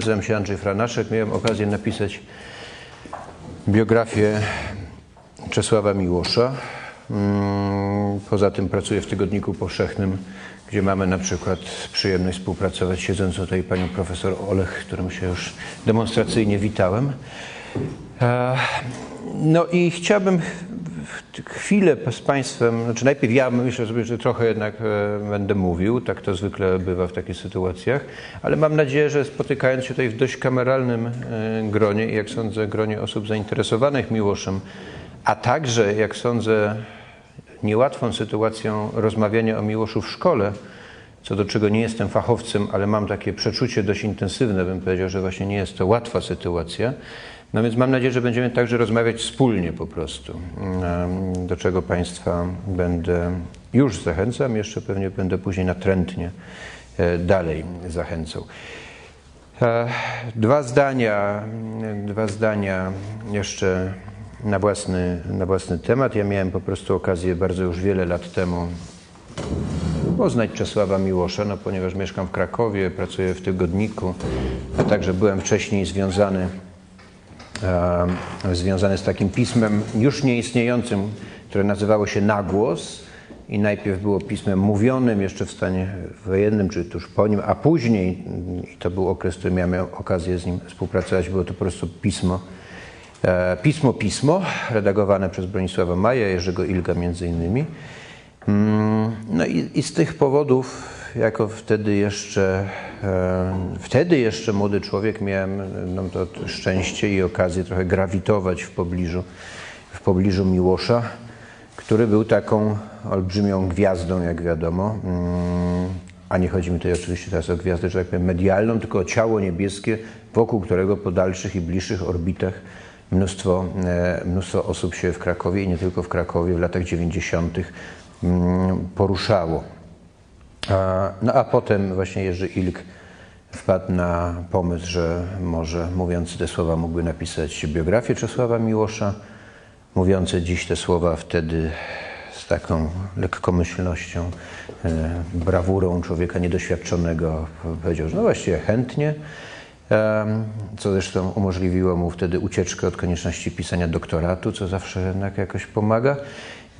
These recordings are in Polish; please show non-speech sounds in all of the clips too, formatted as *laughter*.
Nazywam się Andrzej Franaszek. Miałem okazję napisać biografię Czesława Miłosza. Mm, poza tym pracuję w Tygodniku Powszechnym, gdzie mamy na przykład przyjemność współpracować siedząc tutaj panią profesor Olech, którą się już demonstracyjnie witałem. E, no i chciałbym chwilę z Państwem, znaczy najpierw ja myślę sobie, że trochę jednak e, będę mówił, tak to zwykle bywa w takich sytuacjach, ale mam nadzieję, że spotykając się tutaj w dość kameralnym e, gronie i jak sądzę gronie osób zainteresowanych Miłoszem, a także jak sądzę niełatwą sytuacją rozmawiania o Miłoszu w szkole, co do czego nie jestem fachowcem, ale mam takie przeczucie dość intensywne, bym powiedział, że właśnie nie jest to łatwa sytuacja. No więc mam nadzieję, że będziemy także rozmawiać wspólnie po prostu, do czego Państwa będę już zachęcam, jeszcze pewnie będę później natrętnie e, dalej zachęcał. E, dwa zdania, dwa zdania jeszcze na własny, na własny temat. Ja miałem po prostu okazję bardzo już wiele lat temu poznać Czesława Miłosza, no ponieważ mieszkam w Krakowie, pracuję w tygodniku, a także byłem wcześniej związany związane z takim pismem już nieistniejącym, które nazywało się Nagłos i najpierw było pismem mówionym jeszcze w stanie wojennym, czy tuż po nim, a później, i to był okres, w którym miałem okazję z nim współpracować, było to po prostu pismo, e, pismo, pismo, redagowane przez Bronisława Maja, Jerzego Ilga między innymi. Mm, no i, i z tych powodów jako wtedy jeszcze, e, wtedy jeszcze młody człowiek miałem no, to szczęście i okazję trochę grawitować w pobliżu, w pobliżu Miłosza, który był taką olbrzymią gwiazdą, jak wiadomo. Mm, a nie chodzi mi tutaj oczywiście teraz o gwiazdę, że tak powiem, medialną, tylko o ciało niebieskie, wokół którego po dalszych i bliższych orbitach mnóstwo, e, mnóstwo osób się w Krakowie i nie tylko w Krakowie w latach 90. Mm, poruszało. No a potem właśnie Jerzy Ilk wpadł na pomysł, że może mówiąc te słowa mógłby napisać biografię Czesława Miłosza. Mówiące dziś te słowa wtedy z taką lekkomyślnością, e, brawurą człowieka niedoświadczonego powiedział, że no właściwie chętnie, co zresztą umożliwiło mu wtedy ucieczkę od konieczności pisania doktoratu, co zawsze jednak jakoś pomaga.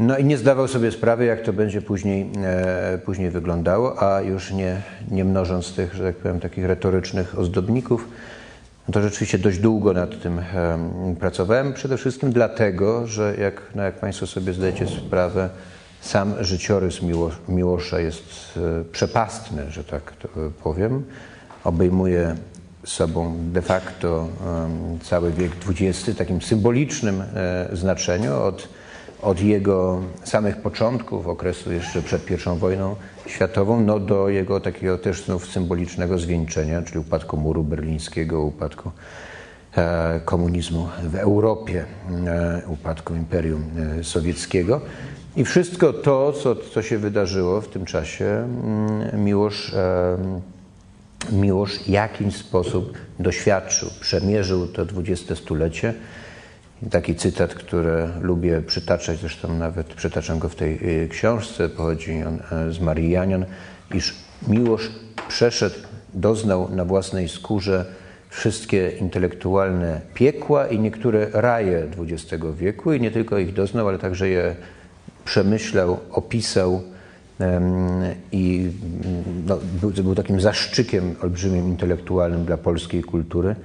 No i nie zdawał sobie sprawy, jak to będzie później, e, później wyglądało, a już nie, nie mnożąc tych, że tak powiem, takich retorycznych ozdobników, no to rzeczywiście dość długo nad tym e, pracowałem. Przede wszystkim dlatego, że jak, no jak Państwo sobie zdajecie sprawę, sam życiorys Miło, Miłosza jest e, przepastny, że tak powiem. Obejmuje sobą de facto cały wiek XX takim symbolicznym znaczeniu od od jego samych początków, okresu jeszcze przed I wojną światową, no do jego takiego też znów symbolicznego zwieńczenia, czyli upadku muru berlińskiego, upadku e, komunizmu w Europie, e, upadku Imperium e, Sowieckiego. I wszystko to, co, co się wydarzyło w tym czasie, mm, Miłosz, Miłosz w jakiś sposób doświadczył, przemierzył to dwudzieste stulecie Taki cytat, który lubię przytaczać, zresztą nawet przytaczam go w tej y, książce, pochodzi on e, z Marii Janion, iż miłość przeszedł, doznał na własnej skórze wszystkie intelektualne piekła i niektóre raje XX wieku i nie tylko ich doznał, ale także je przemyślał, opisał i no, był, był takim zaszczykiem olbrzymim intelektualnym dla polskiej kultury.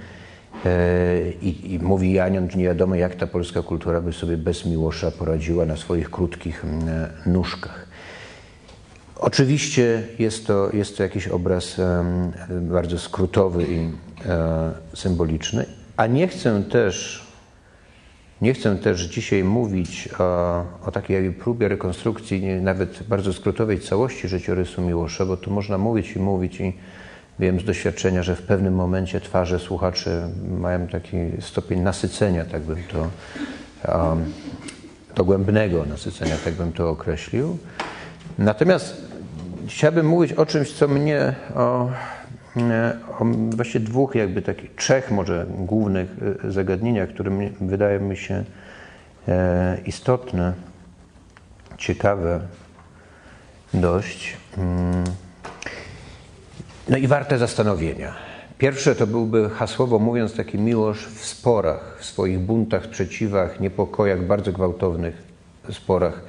E, I, I, mówi Janion, że nie wiadomo, jak ta polska kultura by sobie bez Miłosza poradziła na swoich krótkich nóżkach. Oczywiście jest to, jest to jakiś obraz bardzo skrótowy i e, symboliczny, a nie chcę też, nie chcę też dzisiaj mówić o, o takiej próbie rekonstrukcji nawet bardzo skrótowej całości życiorysu Miłosza, bo tu można mówić i mówić i Wiem z doświadczenia, że w pewnym momencie twarze słuchaczy mają taki stopień nasycenia, tak bym to, um, dogłębnego nasycenia, tak bym to określił. Natomiast chciałbym mówić o czymś, co mnie, o, o właściwie dwóch, jakby takich, trzech może głównych e, zagadnieniach, które wydają mi się e, istotne, ciekawe dość. No i warte zastanowienia. Pierwsze to byłby hasłowo mówiąc taki miłość w sporach, w swoich buntach, sprzeciwach, niepokojach, bardzo gwałtownych sporach,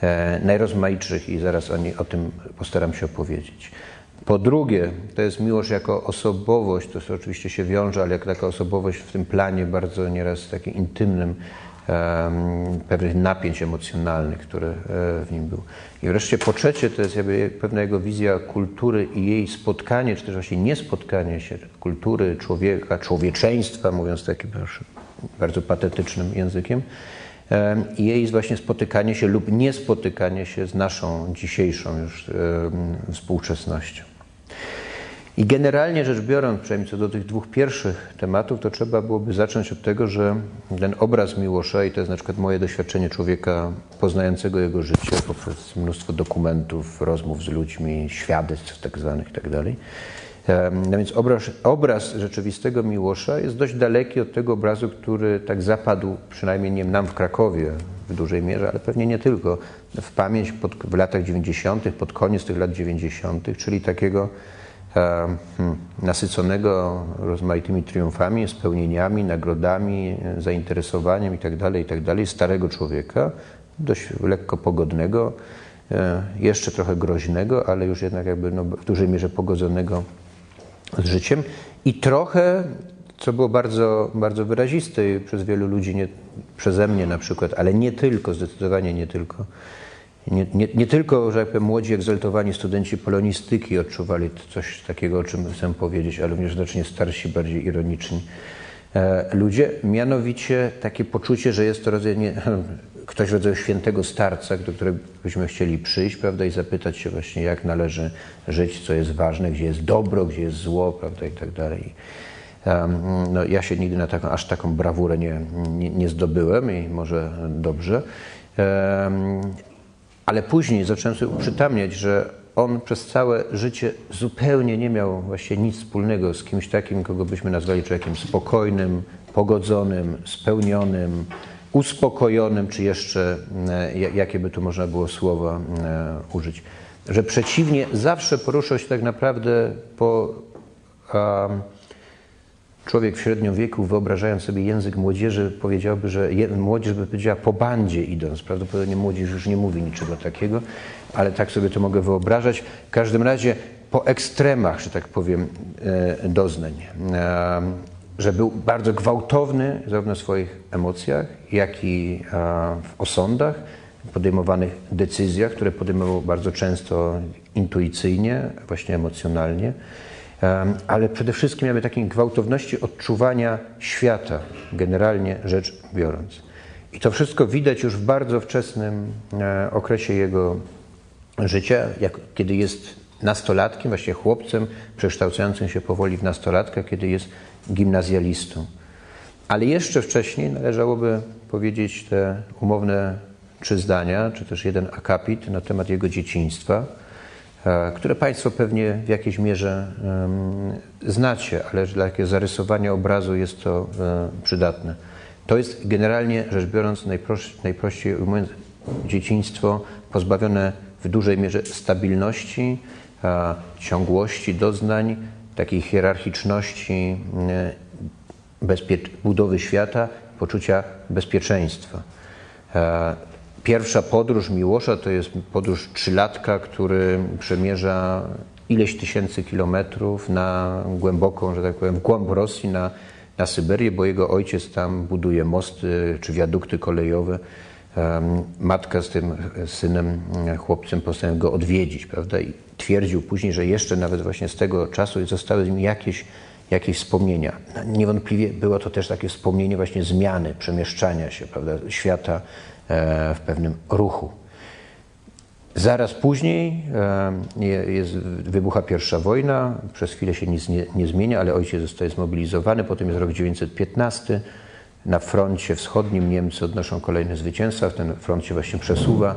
e, najrozmaitszych i zaraz o, nie, o tym postaram się opowiedzieć. Po drugie, to jest miłość jako osobowość, to oczywiście się wiąże, ale jako taka osobowość w tym planie bardzo nieraz takim intymnym, pewnych napięć emocjonalnych, które e, w nim był. I wreszcie po trzecie to jest jakby pewna jego wizja kultury i jej spotkanie, czy też właśnie niespotkanie się kultury, człowieka, człowieczeństwa, mówiąc takim bardzo patetycznym językiem, i jej właśnie spotykanie się lub niespotykanie się z naszą dzisiejszą już współczesnością. I generalnie rzecz biorąc, przynajmniej co do tych dwóch pierwszych tematów, to trzeba byłoby zacząć od tego, że ten obraz Miłosza, i to jest na przykład moje doświadczenie człowieka poznającego jego życie poprzez mnóstwo dokumentów, rozmów z ludźmi, świadectw tak zwanych itd. Tak no więc obraz, obraz rzeczywistego Miłosza jest dość daleki od tego obrazu, który tak zapadł, przynajmniej nie nam w Krakowie w dużej mierze, ale pewnie nie tylko, w pamięć pod, w latach 90., pod koniec tych lat 90., czyli takiego nasyconego rozmaitymi triumfami, spełnieniami, nagrodami, zainteresowaniem itd., tak itd., tak starego człowieka, dość lekko pogodnego, e, jeszcze trochę groźnego, ale już jednak jakby no, w dużej mierze pogodzonego z życiem i trochę, co było bardzo, bardzo wyraziste przez wielu ludzi, nie, przeze mnie na przykład, ale nie tylko, zdecydowanie nie tylko, nie, nie, nie, tylko, że młodzi, egzaltowani studenci polonistyki odczuwali coś takiego, o czym chcę powiedzieć, ale również znacznie starsi, bardziej ironiczni e, ludzie. Mianowicie takie poczucie, że jest to rodzaj nie, *laughs* ktoś rodzaju świętego starca, do którego byśmy chcieli przyjść, prawda, i zapytać się właśnie, jak należy żyć, co jest ważne, gdzie jest dobro, gdzie jest zło, prawda, i tak dalej. No, ja się nigdy na taką, aż taką brawurę nie, nie, nie zdobyłem i może dobrze. Ale później zacząłem sobie uprzytamniać, że on przez całe życie zupełnie nie miał właśnie nic wspólnego z kimś takim, kogo byśmy nazwali człowiekiem spokojnym, pogodzonym, spełnionym, uspokojonym, czy jeszcze e, jakie by tu można było słowa e, użyć. Że przeciwnie, zawsze poruszał się tak naprawdę po. Um, człowiek w średnim wieku, wyobrażając sobie język młodzieży, powiedziałby, że młodzież by powiedziała po bandzie idąc. Prawdopodobnie młodzież już nie mówi niczego takiego, ale tak sobie to mogę wyobrażać. W każdym razie po ekstremach, że tak powiem, e, doznań. E, że był bardzo gwałtowny zarówno w swoich emocjach, jak i e, w osądach, podejmowanych decyzjach, które podejmował bardzo często intuicyjnie, właśnie emocjonalnie ale przede wszystkim mamy takiej gwałtowności odczuwania świata, generalnie rzecz biorąc. I to wszystko widać już w bardzo wczesnym e, okresie jego życia, jak, kiedy jest nastolatkiem, właśnie chłopcem, przekształcającym się powoli w nastolatka, kiedy jest gimnazjalistą. Ale jeszcze wcześniej należałoby powiedzieć te umowne trzy zdania, czy też jeden akapit na temat jego dzieciństwa które Państwo pewnie w jakiejś mierze znacie, ale dla takiego zarysowania obrazu jest to e, przydatne. To jest generalnie rzecz biorąc, najprościej ujmując, dzieciństwo pozbawione w dużej mierze stabilności, ciągłości doznań, takiej hierarchiczności e, budowy świata, poczucia bezpieczeństwa. Pierwsza podróż Miłosza to jest podróż trzylatka, który przemierza ileś tysięcy kilometrów na głęboką, że tak powiem, głąb Rosji, na, na Syberię, bo jego ojciec tam buduje mosty czy wiadukty kolejowe. Matka z tym synem, chłopcem postanowił go odwiedzić, prawda? I twierdził później, że jeszcze nawet właśnie z tego czasu zostały z nim jakieś, jakieś wspomnienia. Niewątpliwie było to też takie wspomnienie właśnie zmiany, przemieszczania się, prawda? Świata E, w pewnym ruchu. Zaraz później e, jest, wybucha pierwsza wojna, przez chwilę się nic nie, nie, zmienia, ale ojciec zostaje zmobilizowany, potem jest rok 1915, na froncie wschodnim Niemcy odnoszą kolejne zwycięstwa, ten front się właśnie przesuwa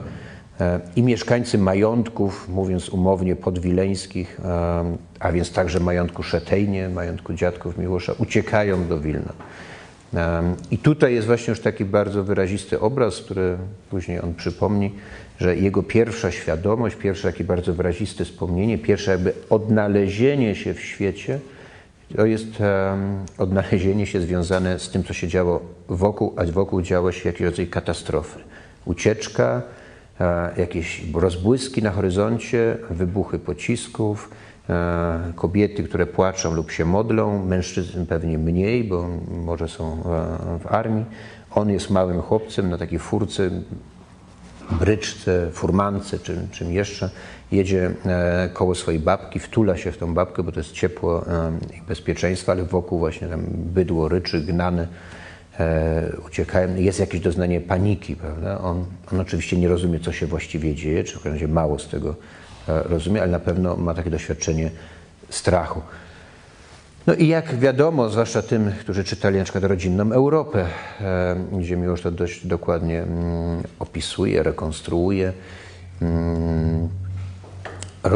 e, i mieszkańcy majątków, mówiąc umownie podwileńskich, a więc także majątku Szetejnie, majątku dziadków Miłosza, uciekają do Wilna. I tutaj jest właśnie już taki bardzo wyrazisty obraz, który później on przypomni, że jego pierwsza świadomość, pierwsze takie bardzo wyraziste wspomnienie, pierwsze jakby odnalezienie się w świecie, To jest odnalezienie się związane z tym, co się działo wokół, a wokół działo się jakiś rodzaj katastrofy. Ucieczka, e, jakieś rozbłyski na horyzoncie, wybuchy pocisków, kobiety, które płaczą lub się modlą, mężczyzn pewnie mniej, bo może są e, w armii. On jest małym chłopcem na takiej furce, bryczce, furmance, czym, czym jeszcze jedzie e, koło swojej babki, wtula się w tą babkę, bo to jest ciepło e, i bezpieczeństwo, ale wokół właśnie tam bydło ryczy, gnane, e, uciekają. Jest jakieś doznanie paniki, prawda? On, on oczywiście nie rozumie, co się właściwie dzieje, czy w każdym razie mało z tego rozumie, ale na pewno ma takie doświadczenie strachu. No i jak wiadomo, zwłaszcza tym, którzy czytali na przykład rodzinną Europę, gdzie Miłosz to dość dokładnie mm, opisuje, rekonstruuje, mm,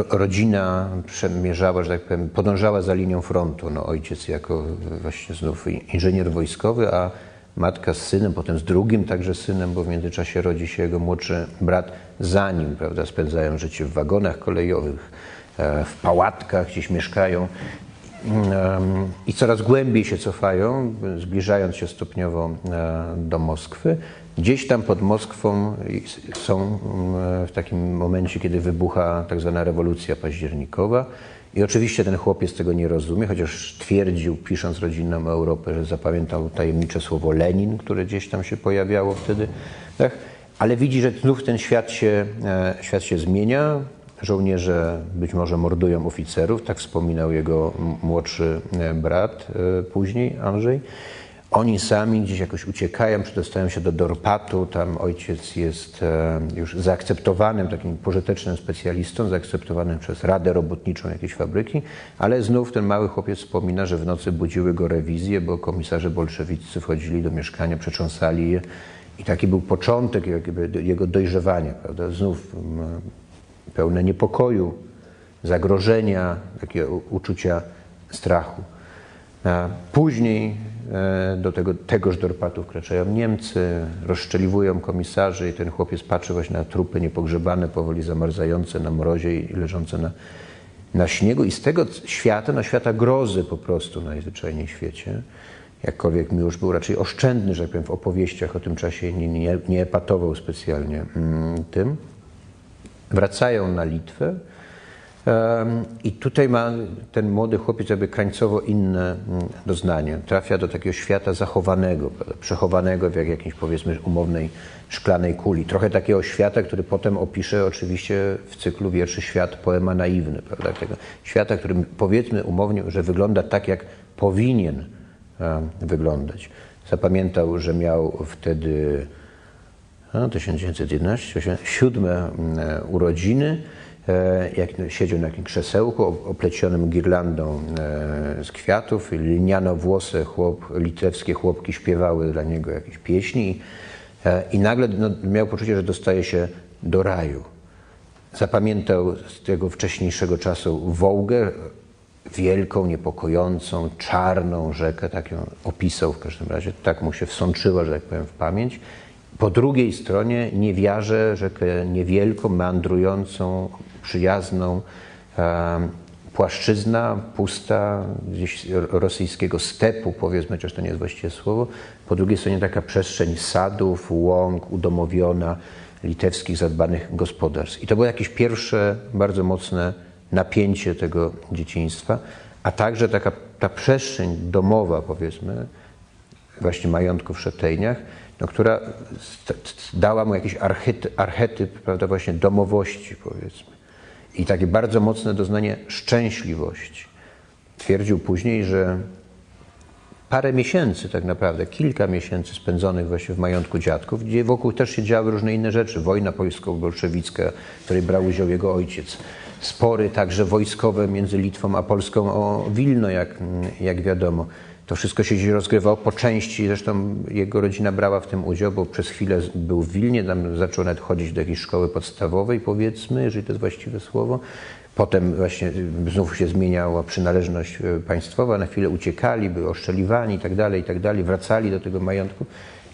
rodzina przemierzała, że tak powiem, podążała za linią frontu. No, ojciec jako właśnie znów inżynier wojskowy, a matka z synem, potem z drugim także synem, bo w międzyczasie rodzi się jego młodszy brat za nim, prawda, spędzają życie w wagonach kolejowych, e, w pałatkach, gdzieś mieszkają i coraz głębiej się cofają, zbliżając się stopniowo e, do Moskwy. Gdzieś tam pod Moskwą są w takim momencie, kiedy wybucha tak zwana rewolucja październikowa. I oczywiście ten chłopiec tego nie rozumie, chociaż twierdził, pisząc rodzinną Europę, że zapamiętał tajemnicze słowo Lenin, które gdzieś tam się pojawiało wtedy. Tak? Ale widzi, że znów ten świat się, e, świat się zmienia. Żołnierze być może mordują oficerów, tak wspominał jego młodszy e, brat e, później, Andrzej. Oni sami gdzieś jakoś uciekają, przedostają się do Dorpatu. Tam ojciec jest e, już zaakceptowanym, takim pożytecznym specjalistą, zaakceptowanym przez Radę Robotniczą jakiejś fabryki, ale znów ten mały chłopiec wspomina, że w nocy budziły go rewizje, bo komisarze bolszewicy wchodzili do mieszkania, przecząsali je i taki był początek jego dojrzewania, prawda? Znów pełne niepokoju, zagrożenia, takiego uczucia strachu. Później e, do tego, tegoż dorpatu wkraczają Niemcy, rozszczeliwują komisarzy i ten chłopiec patrzy właśnie na trupy niepogrzebane, powoli zamarzające na mrozie i leżące na, na śniegu. I z tego świata, na świata grozy po prostu najzwyczajniej w świecie, jakkolwiek Miłosz był raczej oszczędny, że tak powiem, w opowieściach o tym czasie, nie, nie, nie epatował specjalnie mm, tym, wracają na Litwę, i tutaj ma ten młody chłopiec jakby krańcowo inne mm, doznanie. Trafia do takiego świata zachowanego, przechowanego w jakiejś powiedzmy umownej szklanej kuli. Trochę takiego świata, który potem opisze oczywiście w cyklu wierszy Świat poema naiwny. Prawda? Tego świata, który powiedzmy umownie, że wygląda tak, jak powinien wyglądać. Zapamiętał, że miał wtedy no, 1911, siódme mm, urodziny E, jak siedział na jakimś krzesełku oplecionym girlandą e, z kwiatów. Liniano-włose chłop, litewskie chłopki śpiewały dla niego jakieś pieśni e, i nagle no, miał poczucie, że dostaje się do raju. Zapamiętał z tego wcześniejszego czasu Wołgę, wielką, niepokojącą, czarną rzekę, tak ją opisał w każdym razie, tak mu się wsączyła, że tak powiem, w pamięć. Po drugiej stronie niewiarze, rzekę niewielką, meandrującą, przyjazną, płaszczyzna pusta gdzieś rosyjskiego stepu, powiedzmy, chociaż to nie jest właściwie słowo. Po drugiej stronie taka przestrzeń sadów, łąk, udomowiona, litewskich zadbanych gospodarstw. I to było jakieś pierwsze, bardzo mocne napięcie tego dzieciństwa, a także taka ta przestrzeń domowa, powiedzmy, właśnie majątku w Szetejniach, no, która dała mu jakiś archetyp, archetyp prawda, właśnie domowości, powiedzmy. I takie bardzo mocne doznanie szczęśliwości. Twierdził później, że parę miesięcy tak naprawdę, kilka miesięcy spędzonych właśnie w majątku dziadków, gdzie wokół też się działy różne inne rzeczy. Wojna polsko-bolszewicka, w której brał udział jego ojciec. Spory także wojskowe między Litwą a Polską o Wilno, jak, jak wiadomo. To wszystko się rozgrywało po części, zresztą jego rodzina brała w tym udział, bo przez chwilę był w Wilnie, tam zaczął nawet chodzić do jakiejś szkoły podstawowej, powiedzmy, jeżeli to jest właściwe słowo. Potem właśnie znów się zmieniała przynależność e, państwowa, na chwilę uciekali, byli oszczeliwani i tak dalej, i tak wracali do tego majątku.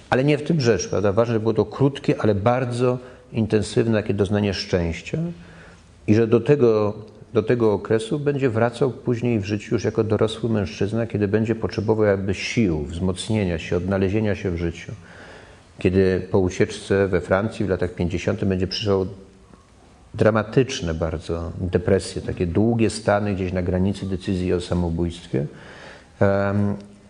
Ale nie w tym rzecz, prawda? Ważne było to krótkie, ale bardzo intensywne takie doznanie szczęścia i że do tego do tego okresu będzie wracał później w życiu już jako dorosły mężczyzna, kiedy będzie potrzebował jakby sił, wzmocnienia się, odnalezienia się w życiu. Kiedy po ucieczce we Francji w latach 50. będzie przyszło dramatyczne bardzo depresje, takie długie stany gdzieś na granicy decyzji o samobójstwie.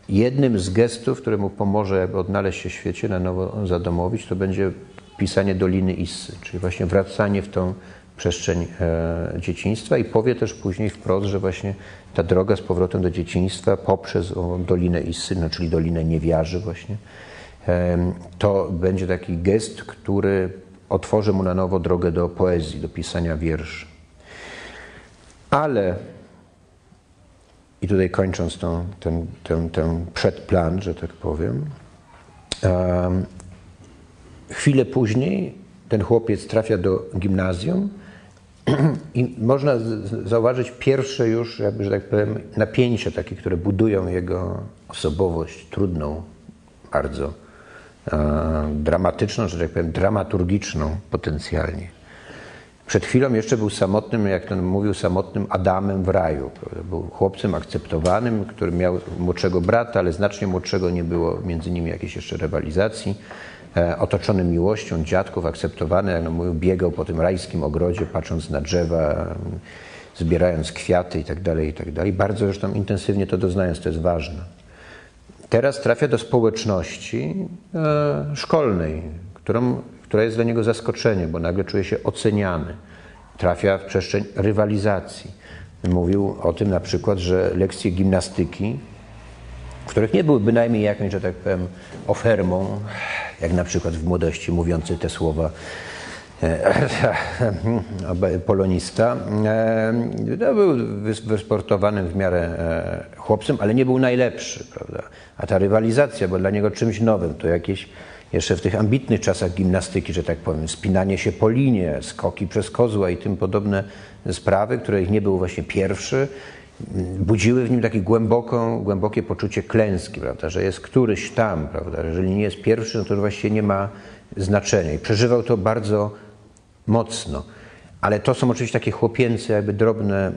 Jednym z gestów, który mu pomoże jakby odnaleźć się w świecie, na nowo zadomowić, to będzie pisanie Doliny Issy, czyli właśnie wracanie w tą przestrzeń e, dzieciństwa i powie też później wprost, że właśnie ta droga z powrotem do dzieciństwa poprzez Dolinę Issy, no, czyli Dolinę Niewiarzy właśnie, to będzie taki gest, który otworzy mu na nowo drogę do poezji, do pisania wierszy. Ale i tutaj kończąc tą, ten, ten, ten przedplan, że tak powiem, chwilę później ten chłopiec trafia do gimnazjum i można zauważyć pierwsze już, jakby, że tak powiem, napięcia takie, które budują jego osobowość trudną, bardzo e, dramatyczną, że tak powiem, dramaturgiczną potencjalnie. Przed chwilą jeszcze był samotnym, jak ten mówił, samotnym Adamem w raju. Był chłopcem akceptowanym, który miał młodszego brata, ale znacznie młodszego nie było między nimi jakiejś jeszcze rywalizacji. E, otoczony miłością dziadków, akceptowany, jak mówił, biegał po tym rajskim ogrodzie, patrząc na drzewa, zbierając kwiaty itd., tak itd. Tak Bardzo zresztą intensywnie to doznając, to jest ważne. Teraz trafia do społeczności e, szkolnej, którą która jest dla niego zaskoczeniem, bo nagle czuje się oceniany. Trafia w przestrzeń rywalizacji. Mówił o tym na przykład, że lekcje gimnastyki, w których nie były bynajmniej jakąś, że tak powiem, ofermą, jak na przykład w młodości mówiący te słowa e, *laughs* polonista. No, był wysportowanym w miarę e, chłopcem, ale nie był najlepszy, prawda? A ta rywalizacja była dla niego czymś nowym, to jakieś jeszcze w tych ambitnych czasach gimnastyki, że tak powiem, spinanie się po linie, skoki przez kozła i tym podobne sprawy, których nie był właśnie pierwszy, budziły w nim takie głęboką, głębokie poczucie klęski, prawda, że jest któryś tam, prawda, jeżeli nie jest pierwszy, no to właściwie nie ma znaczenia. I przeżywał to bardzo mocno. Ale to są oczywiście takie chłopięce, jakby drobne,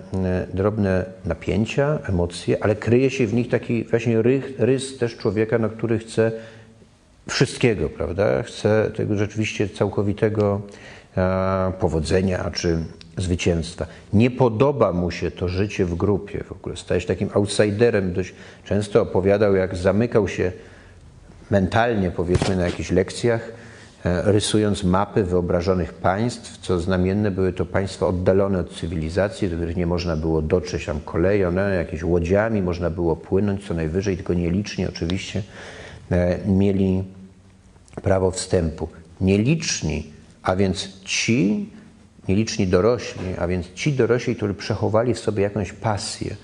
drobne napięcia, emocje, ale kryje się w nich taki właśnie rys, rys też człowieka, no, który chce wszystkiego, prawda? Chce tego rzeczywiście całkowitego e, powodzenia czy zwycięstwa. Nie podoba mu się to życie w grupie w ogóle. Staje się takim outsiderem. Dość często opowiadał, jak zamykał się mentalnie, powiedzmy, na jakichś lekcjach, e, rysując mapy wyobrażonych państw, co znamienne były to państwa oddalone od cywilizacji, do których nie można było dotrzeć tam koleją, no, jakimiś łodziami, można było płynąć co najwyżej, tylko nielicznie oczywiście e, mieli prawo wstępu. Nieliczni, a więc ci, nieliczni dorośli, a więc ci dorośli, którzy przechowali w sobie jakąś pasję,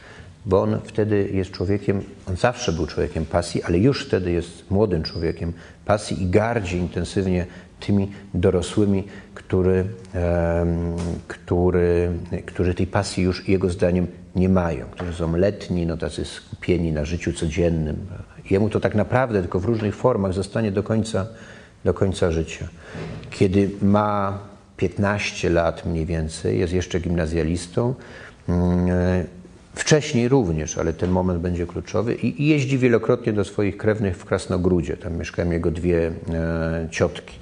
bo on wtedy jest człowiekiem, on zawsze był człowiekiem pasji, ale już wtedy jest młodym człowiekiem pasji i gardzi intensywnie tymi dorosłymi, który, który, którzy tej pasji już jego zdaniem nie mają, którzy są letni, no tacy skupieni na życiu codziennym. Jemu to tak naprawdę tylko w różnych formach zostanie do końca, do końca życia. Kiedy ma 15 lat mniej więcej, jest jeszcze gimnazjalistą, mm, wcześniej również, ale ten moment będzie kluczowy i jeździ wielokrotnie do swoich krewnych w Krasnogródzie. Tam mieszkają jego dwie e, ciotki.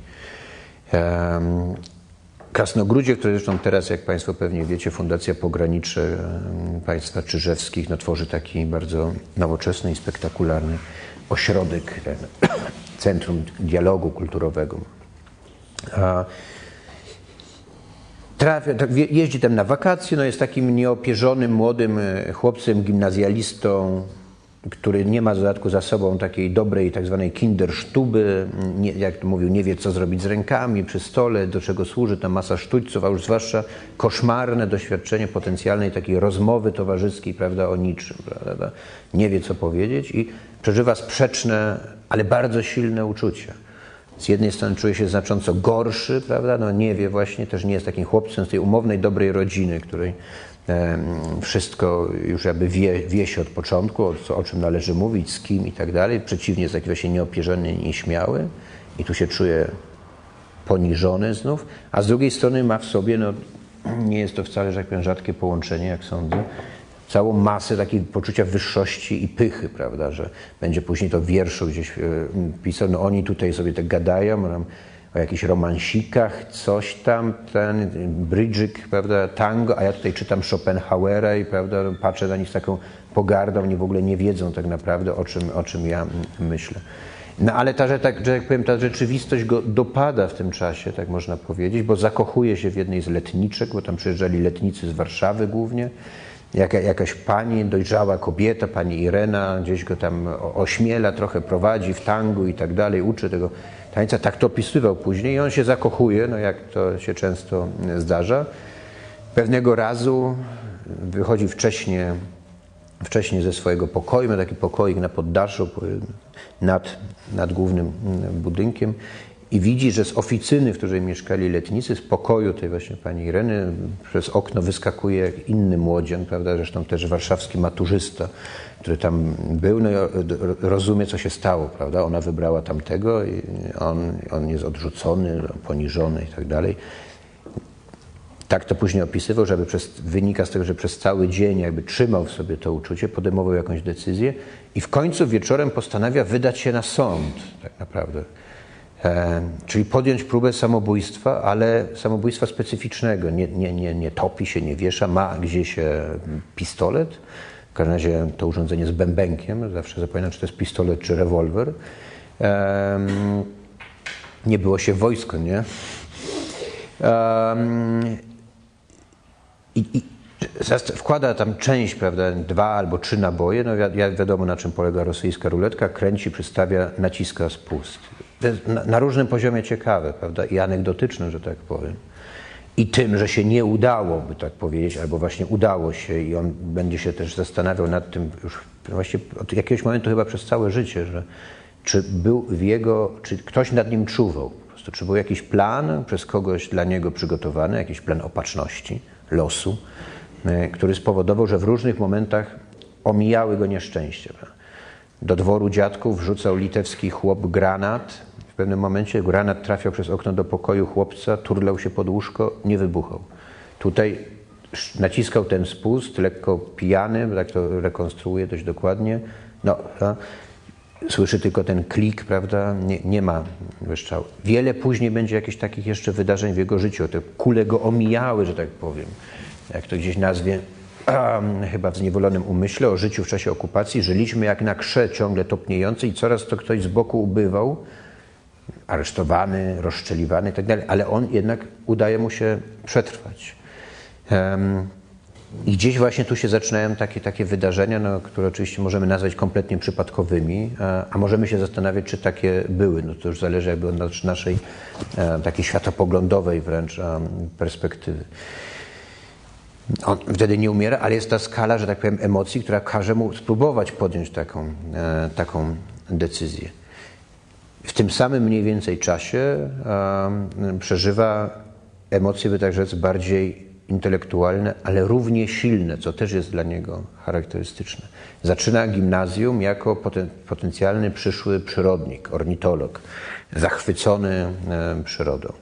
Krasnogródzie, które zresztą teraz, jak Państwo pewnie wiecie, Fundacja Pogranicze Państwa Czyżewskich no, tworzy taki bardzo nowoczesny i spektakularny ośrodek, ten, *coughs* centrum dialogu kulturowego. Trafia, tak, jeździ tam na wakacje, no jest takim nieopierzonym młodym e, chłopcem, gimnazjalistą, który nie ma w dodatku za sobą takiej dobrej tak zwanej kindersztuby, nie, jak to mówił, nie wie co zrobić z rękami przy stole, do czego służy. Ta masa sztućców, a już zwłaszcza koszmarne doświadczenie potencjalnej takiej rozmowy towarzyskiej, prawda, o niczym, prawda, nie wie co powiedzieć i przeżywa sprzeczne, ale bardzo silne uczucia. Z jednej strony czuje się znacząco gorszy, prawda, no nie wie właśnie, też nie jest takim chłopcem z tej umownej, dobrej rodziny, której wszystko już jakby wie, wie się od początku, o, o, czym należy mówić, z kim i tak dalej. Przeciwnie, jest taki właśnie nieopierzony, nieśmiały i tu się czuje poniżony znów, a z drugiej strony ma w sobie no, nie jest to wcale, że tak powiem, rzadkie połączenie, jak sądzę, całą masę takiej poczucia wyższości i pychy, prawda, że będzie później to wierszu gdzieś e, pisał, no oni tutaj sobie tak gadają o jakichś romansikach, coś tam, ten brydżyk, prawda, tango, a ja tutaj czytam Schopenhauera i prawda, patrzę na nich z taką pogardą, oni w ogóle nie wiedzą tak naprawdę o czym, o czym ja myślę. No ale ta, że tak, że jak powiem, ta rzeczywistość go dopada w tym czasie, tak można powiedzieć, bo zakochuje się w jednej z letniczek, bo tam przyjeżdżali letnicy z Warszawy głównie, Jaka, jakaś pani, dojrzała kobieta, pani Irena, gdzieś go tam ośmiela, trochę prowadzi w tangu i tak dalej, uczy tego tańca. Tak to opisywał później i on się zakochuje, no jak to się często zdarza. Pewnego razu wychodzi wcześniej, wcześniej ze swojego pokoju, ma taki pokoik na poddaszu nad, nad głównym budynkiem i widzi, że z oficyny, w której mieszkali letnicy, z pokoju tej właśnie pani Ireny, przez okno wyskakuje inny młodzian, prawda, zresztą też warszawski maturzysta, który tam był, no i rozumie, co się stało, prawda, ona wybrała tamtego i on, on jest odrzucony, poniżony i tak dalej. Tak to później opisywał, żeby przez, wynika z tego, że przez cały dzień jakby trzymał w sobie to uczucie, podejmował jakąś decyzję i w końcu wieczorem postanawia wydać się na sąd, tak naprawdę. E, czyli podjąć próbę samobójstwa, ale samobójstwa specyficznego. Nie, nie, nie, nie topi się, nie wiesza, ma gdzieś pistolet. W każdym razie to urządzenie z bębenkiem, zawsze zapominam, czy to jest pistolet, czy rewolwer. nie było się wojsko, nie? I, i wkłada tam część, prawda, dwa albo trzy naboje. No wi wiadomo, na czym polega rosyjska ruletka. Kręci, przystawia, naciska spust na, na różnym poziomie ciekawe, prawda, i anegdotyczne, że tak powiem. I tym, że się nie udało, by tak powiedzieć, albo właśnie udało się i on będzie się też zastanawiał nad tym już właściwie od jakiegoś momentu chyba przez całe życie, że czy był w jego, czy ktoś nad nim czuwał, po prostu, czy był jakiś plan przez kogoś dla niego przygotowany, jakiś plan opatrzności, losu, e, który spowodował, że w różnych momentach omijały go nieszczęście. Do dworu dziadków wrzucał litewski chłop granat, w pewnym momencie granat trafiał przez okno do pokoju chłopca, turlał się pod łóżko, nie wybuchał. Tutaj naciskał ten spust, lekko pijany, tak to rekonstruuje dość dokładnie. No, słyszy tylko ten klik, prawda? Nie, nie ma wyszczału. Wiele później będzie jakichś takich jeszcze wydarzeń w jego życiu. Te kule go omijały, że tak powiem. Jak to gdzieś nazwie, chyba w zniewolonym umyśle, o życiu w czasie okupacji. Żyliśmy jak na krze ciągle topniejący i coraz to ktoś z boku ubywał aresztowany, rozszczeliwany itd., tak ale on jednak udaje mu się przetrwać. I gdzieś właśnie tu się zaczynają takie, takie wydarzenia, no, które oczywiście możemy nazwać kompletnie przypadkowymi, a, a, możemy się zastanawiać, czy takie były. No, to już zależy jakby od naszej e, takiej światopoglądowej wręcz e, perspektywy. On wtedy nie umiera, ale jest ta skala, że tak powiem, emocji, która każe mu spróbować podjąć taką, e, taką decyzję w tym samym mniej więcej czasie przeżywa emocje, by tak rzec, bardziej intelektualne, ale równie silne, co też jest dla niego charakterystyczne. Zaczyna gimnazjum jako poten potencjalny przyszły przyrodnik, ornitolog, zachwycony przyrodą.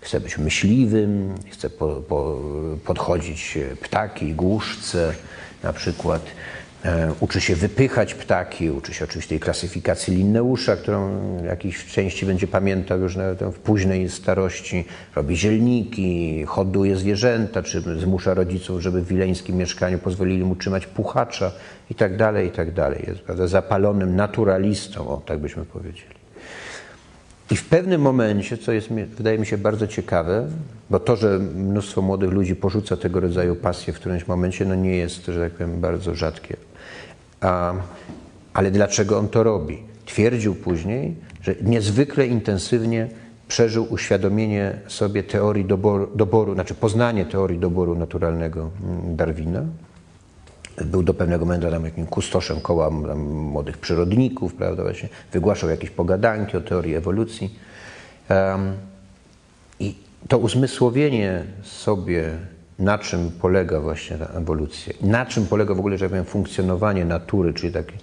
Chce być myśliwym, chce po, po, podchodzić ptaki, głuszce na przykład. E, uczy się wypychać ptaki, uczy się oczywiście tej klasyfikacji Linneusza, którą jakiejś części będzie pamiętał już w późnej starości. Robi zielniki, hoduje zwierzęta, czy zmusza rodziców, żeby w wileńskim mieszkaniu pozwolili mu trzymać puchacza i tak dalej, i tak dalej. Jest prawda, zapalonym naturalistą, o, tak byśmy powiedzieli. I w pewnym momencie, co jest, wydaje mi się bardzo ciekawe, bo to, że mnóstwo młodych ludzi porzuca tego rodzaju pasję w którymś momencie, no nie jest, że tak powiem, bardzo rzadkie. A, ale dlaczego on to robi? Twierdził później, że niezwykle intensywnie przeżył uświadomienie sobie teorii doboru, doboru znaczy poznanie teorii doboru naturalnego mm, Darwina. Był do pewnego momentu tam jakimś kustoszem koła młodych przyrodników, prawda, właśnie wygłaszał jakieś pogadanki o teorii ewolucji. Um, I to uzmysłowienie sobie na czym polega właśnie ta ewolucja, na czym polega w ogóle, że powiem, funkcjonowanie natury, czyli taki,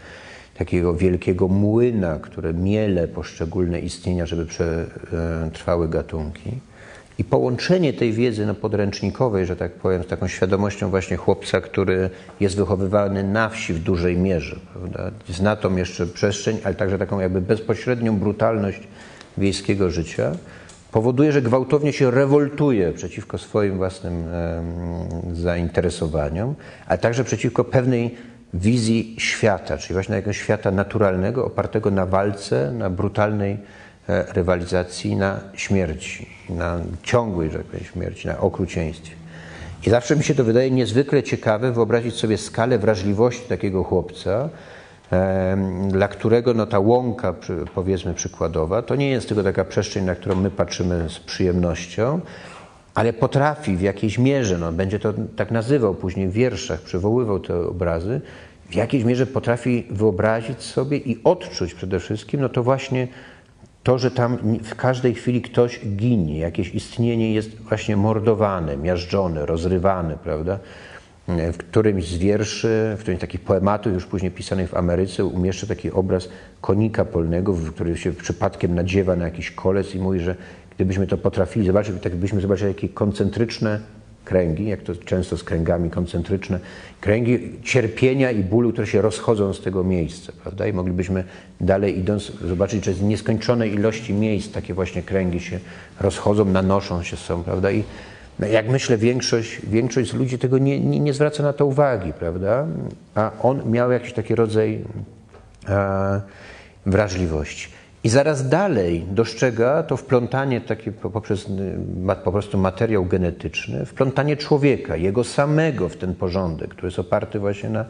takiego wielkiego młyna, które miele poszczególne istnienia, żeby przetrwały gatunki. I połączenie tej wiedzy no, podręcznikowej, że tak powiem, z taką świadomością właśnie chłopca, który jest wychowywany na wsi w dużej mierze, prawda? zna tą jeszcze przestrzeń, ale także taką jakby bezpośrednią brutalność wiejskiego życia, powoduje, że gwałtownie się rewoltuje przeciwko swoim własnym zainteresowaniom, ale także przeciwko pewnej wizji świata, czyli właśnie jakiegoś świata naturalnego, opartego na walce, na brutalnej e, rywalizacji, na śmierci, na ciągłej, tak śmierci, na okrucieństwie. I zawsze mi się to wydaje niezwykle ciekawe wyobrazić sobie skalę wrażliwości takiego chłopca, dla którego no, ta łąka, powiedzmy przykładowa, to nie jest tylko taka przestrzeń, na którą my patrzymy z przyjemnością, ale potrafi w jakiejś mierze, no, będzie to tak nazywał później w wierszach, przywoływał te obrazy, w jakiejś mierze potrafi wyobrazić sobie i odczuć przede wszystkim, no to właśnie to, że tam w każdej chwili ktoś ginie, jakieś istnienie jest właśnie mordowane, miażdżone, rozrywane, prawda? W którymś z wierszy, w którymś takich poematów, już później pisanych w Ameryce, umieszcza taki obraz konika polnego, który się przypadkiem nadziewa na jakiś kolec i mówi, że gdybyśmy to potrafili zobaczyć, tak byśmy zobaczyli takie koncentryczne kręgi, jak to często z kręgami koncentryczne, kręgi cierpienia i bólu, które się rozchodzą z tego miejsca, prawda? I moglibyśmy dalej idąc zobaczyć, że z nieskończonej ilości miejsc takie właśnie kręgi się rozchodzą, nanoszą się są, prawda? I jak myślę, większość, większość z ludzi tego nie, nie, nie zwraca na to uwagi, prawda? A on miał jakiś taki rodzaj e, wrażliwości. I zaraz dalej dostrzega to wplątanie takie poprzez po prostu materiał genetyczny, wplątanie człowieka, jego samego w ten porządek, który jest oparty właśnie na,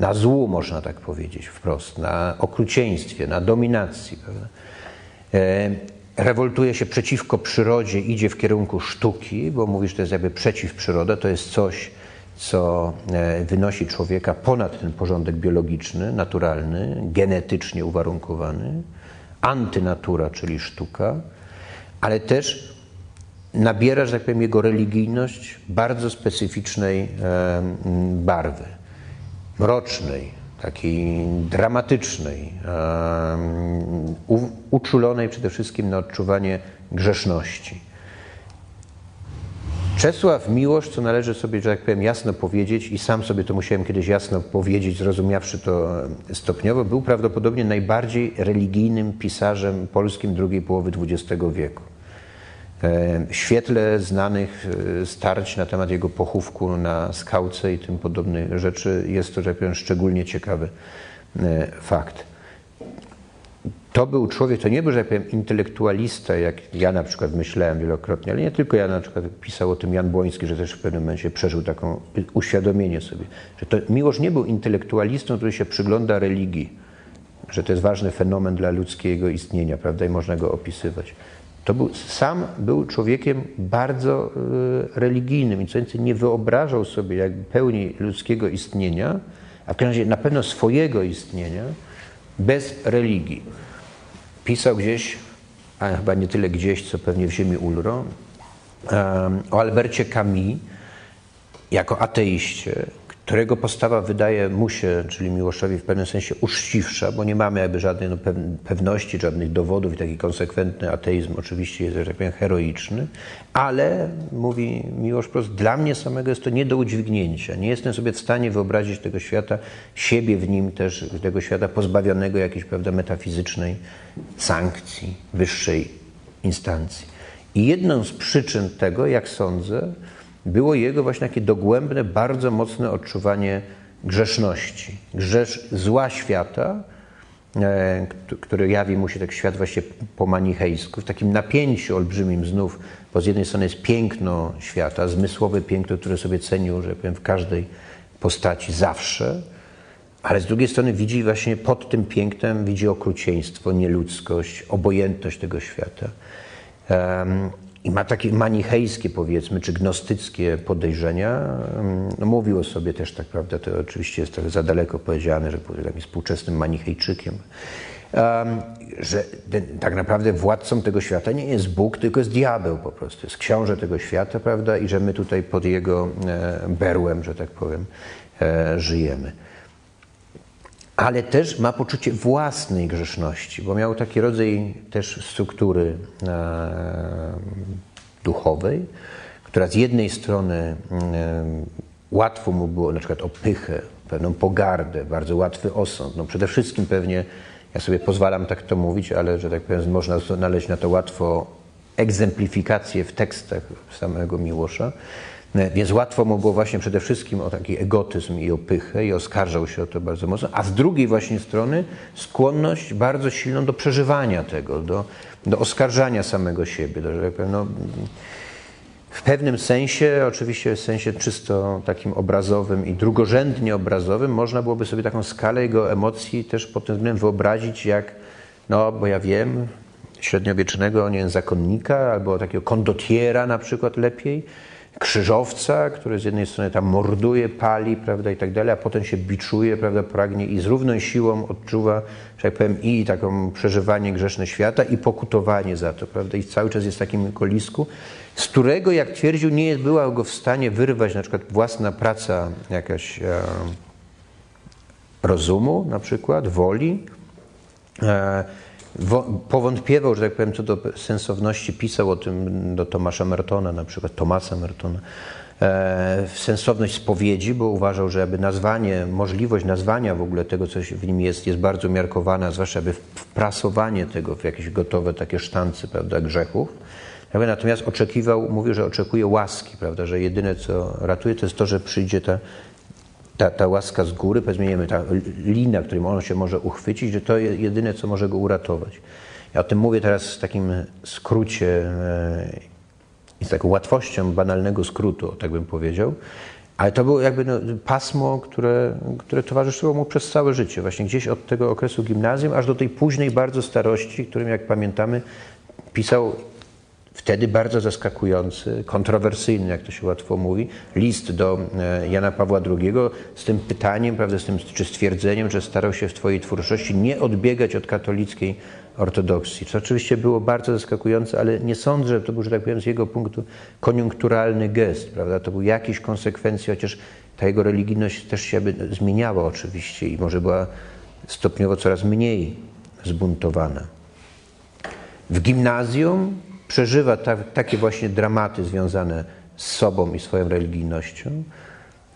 na złu, można tak powiedzieć wprost, na okrucieństwie, na dominacji. Prawda? E, rewoltuje się przeciwko przyrodzie, idzie w kierunku sztuki, bo mówisz, że to jest jakby przeciw przyroda, to jest coś, co e, wynosi człowieka ponad ten porządek biologiczny, naturalny, genetycznie uwarunkowany antynatura, czyli sztuka, ale też nabiera, że tak powiem, jego religijność bardzo specyficznej barwy, mrocznej, takiej dramatycznej, uczulonej przede wszystkim na odczuwanie grzeszności. Czesław Miłosz, co należy sobie, że tak powiem, jasno powiedzieć, i sam sobie to musiałem kiedyś jasno powiedzieć, zrozumiawszy to stopniowo, był prawdopodobnie najbardziej religijnym pisarzem polskim drugiej połowy XX wieku. E, świetle znanych e, starć na temat jego pochówku na skałce i tym podobnych rzeczy jest to, że powiem, szczególnie ciekawy e, fakt to był człowiek, to nie był, że powiem, intelektualista, jak ja na przykład myślałem wielokrotnie, ale nie tylko ja, na przykład pisał o tym Jan Błoński, że też w pewnym momencie przeżył taką uświadomienie sobie, że to Miłosz nie był intelektualistą, który się przygląda religii, że to jest ważny fenomen dla ludzkiego istnienia, prawda, i można go opisywać. To był, sam był człowiekiem bardzo y, religijnym i co więcej, nie wyobrażał sobie jakby pełni ludzkiego istnienia, a w każdym razie na pewno swojego istnienia bez religii. Pisał gdzieś, a chyba nie tyle gdzieś, co pewnie w ziemi Ulro, o Albercie Camus jako ateiście, którego postawa wydaje mu się, czyli Miłoszowi w pewnym sensie uczciwsza, bo nie mamy jakby żadnej no, pewności, żadnych dowodów i taki konsekwentny ateizm oczywiście jest, że tak powiem, heroiczny, ale, mówi Miłosz Prost, dla mnie samego jest to nie do udźwignięcia. Nie jestem sobie w stanie wyobrazić tego świata, siebie w nim też, tego świata pozbawionego jakiejś, prawda, metafizycznej sankcji, wyższej instancji. I jedną z przyczyn tego, jak sądzę, było jego właśnie takie dogłębne, bardzo mocne odczuwanie grzeszności, grzesz zła świata, e, który jawi mu się tak świat właśnie po manichejsku, w takim napięciu olbrzymim znów, bo z jednej strony jest piękno świata, zmysłowe piękno, które sobie cenił, że powiem, w każdej postaci zawsze, ale z drugiej strony widzi właśnie pod tym pięknem, widzi okrucieństwo, nieludzkość, obojętność tego świata. I ma takie manichejskie, powiedzmy, czy gnostyckie podejrzenia. No, mówił o sobie też, tak prawda, to oczywiście jest trochę za daleko powiedziane, że był takim współczesnym manichejczykiem. Um, że ten, tak naprawdę władcą tego świata nie jest Bóg, tylko jest diabeł po prostu. Jest książę tego świata, prawda, i że my tutaj pod jego e, berłem, że tak powiem, e, żyjemy ale też ma poczucie własnej grzeszności, bo miał taki rodzaj też struktury e, duchowej, która z jednej strony łatwo mu było na przykład o pychę, pewną pogardę, bardzo łatwy osąd. No przede wszystkim pewnie, ja sobie pozwalam tak to mówić, ale że tak powiem, można znaleźć na to łatwo egzemplifikację w tekstach samego Miłosza. Więc łatwo mu było właśnie przede wszystkim o taki egotyzm i o pychę i oskarżał się o to bardzo mocno, a z drugiej właśnie strony skłonność bardzo silną do przeżywania tego, do, do oskarżania samego siebie. Do, że tak no, w pewnym sensie, oczywiście w sensie czysto takim obrazowym i drugorzędnie obrazowym, można byłoby sobie taką skalę jego emocji też pod tym względem wyobrazić, jak, no bo ja wiem, średniowiecznego nie wiem, zakonnika albo takiego kondotiera na przykład lepiej, krzyżowca, który z jednej strony tam morduje, pali, prawda, i tak dalej, a potem się biczuje, prawda, pragnie i z równą siłą odczuwa, że tak powiem, i taką przeżywanie grzeszne świata i pokutowanie za to, prawda, i cały czas jest w takim kolisku, z którego, jak twierdził, nie była go w stanie wyrwać na przykład własna praca jakaś e, rozumu, na przykład, woli, e, powątpiewał, że tak powiem, co do sensowności, pisał o tym do Tomasza Mertona, na przykład Tomasa Mertona, e, sensowność spowiedzi, bo uważał, że aby nazwanie, możliwość nazwania w ogóle tego, co w nim jest, jest bardzo miarkowana, zwłaszcza aby wprasowanie tego w jakieś gotowe takie sztancy, prawda, grzechów. Natomiast oczekiwał, mówił, że oczekuje łaski, prawda, że jedyne, co ratuje, to jest to, że przyjdzie ta ta, ta łaska z góry, powiedzmy, ta lina, którym on się może uchwycić, że to jedyne, co może go uratować. Ja o tym mówię teraz w takim skrócie e, i z taką łatwością banalnego skrótu, tak bym powiedział. Ale to było jakby no, pasmo, które, które towarzyszyło mu przez całe życie, właśnie gdzieś od tego okresu gimnazjum, aż do tej późnej bardzo starości, którym, jak pamiętamy, pisał wtedy bardzo zaskakujący, kontrowersyjny, jak to się łatwo mówi, list do e, Jana Pawła II z tym pytaniem, prawda, z tym, czy stwierdzeniem, że starał się w Twojej twórczości nie odbiegać od katolickiej ortodoksji. To oczywiście było bardzo zaskakujące, ale nie sądzę, że to był, że tak powiem, z jego punktu koniunkturalny gest, prawda? To był jakiś konsekwencji, chociaż ta jego religijność też się zmieniała oczywiście i może była stopniowo coraz mniej zbuntowana. W gimnazjum przeżywa ta, takie właśnie dramaty związane z sobą i swoją religijnością.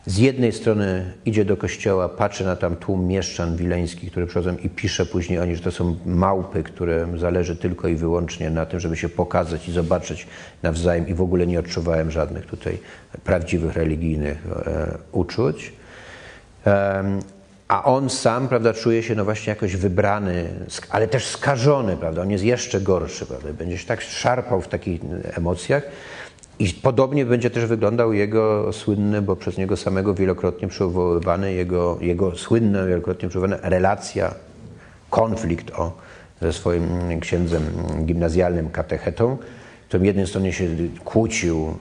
Z jednej strony idzie do kościoła, patrzy na tam tłum mieszczan wileńskich, które przychodzą i pisze później o nich, że to są małpy, które zależy tylko i wyłącznie na tym, żeby się pokazać i zobaczyć nawzajem i w ogóle nie odczuwałem żadnych tutaj prawdziwych religijnych e, uczuć. A on sam, prawda, czuje się no właśnie jakoś wybrany, ale też skażony, prawda, on jest jeszcze gorszy, prawda, będzie się tak szarpał w takich emocjach i podobnie będzie też wyglądał jego słynny, bo przez niego samego wielokrotnie przywoływany, jego, jego słynna, wielokrotnie przywoływana relacja, konflikt o, ze swoim księdzem gimnazjalnym, katechetą, którym jednej stronie się kłócił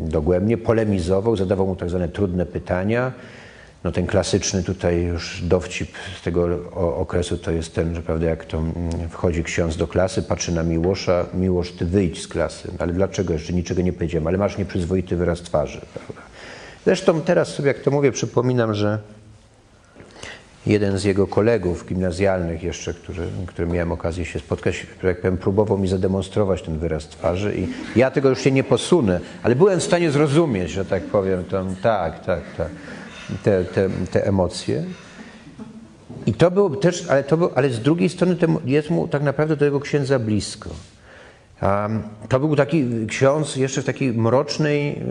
dogłębnie, polemizował, zadawał mu tak zwane trudne pytania, no ten klasyczny tutaj już dowcip z tego okresu to jest ten, że prawda, jak to mm, wchodzi ksiądz do klasy, patrzy na Miłosza, Miłosz, ty wyjdź z klasy. Ale dlaczego? Jeszcze niczego nie powiedziałem, ale masz nieprzyzwoity wyraz twarzy. Prawda? Zresztą teraz sobie, jak to mówię, przypominam, że jeden z jego kolegów gimnazjalnych jeszcze, który, który miałem okazję się spotkać, jak powiem, próbował mi zademonstrować ten wyraz twarzy i ja tego już się nie posunę, ale byłem w stanie zrozumieć, że tak powiem, to, tak, tak, tak te, te, te emocje. I to było też, ale, to było, ale z drugiej strony jest mu tak naprawdę do tego księdza blisko. To był taki ksiądz jeszcze w takiej mrocznej,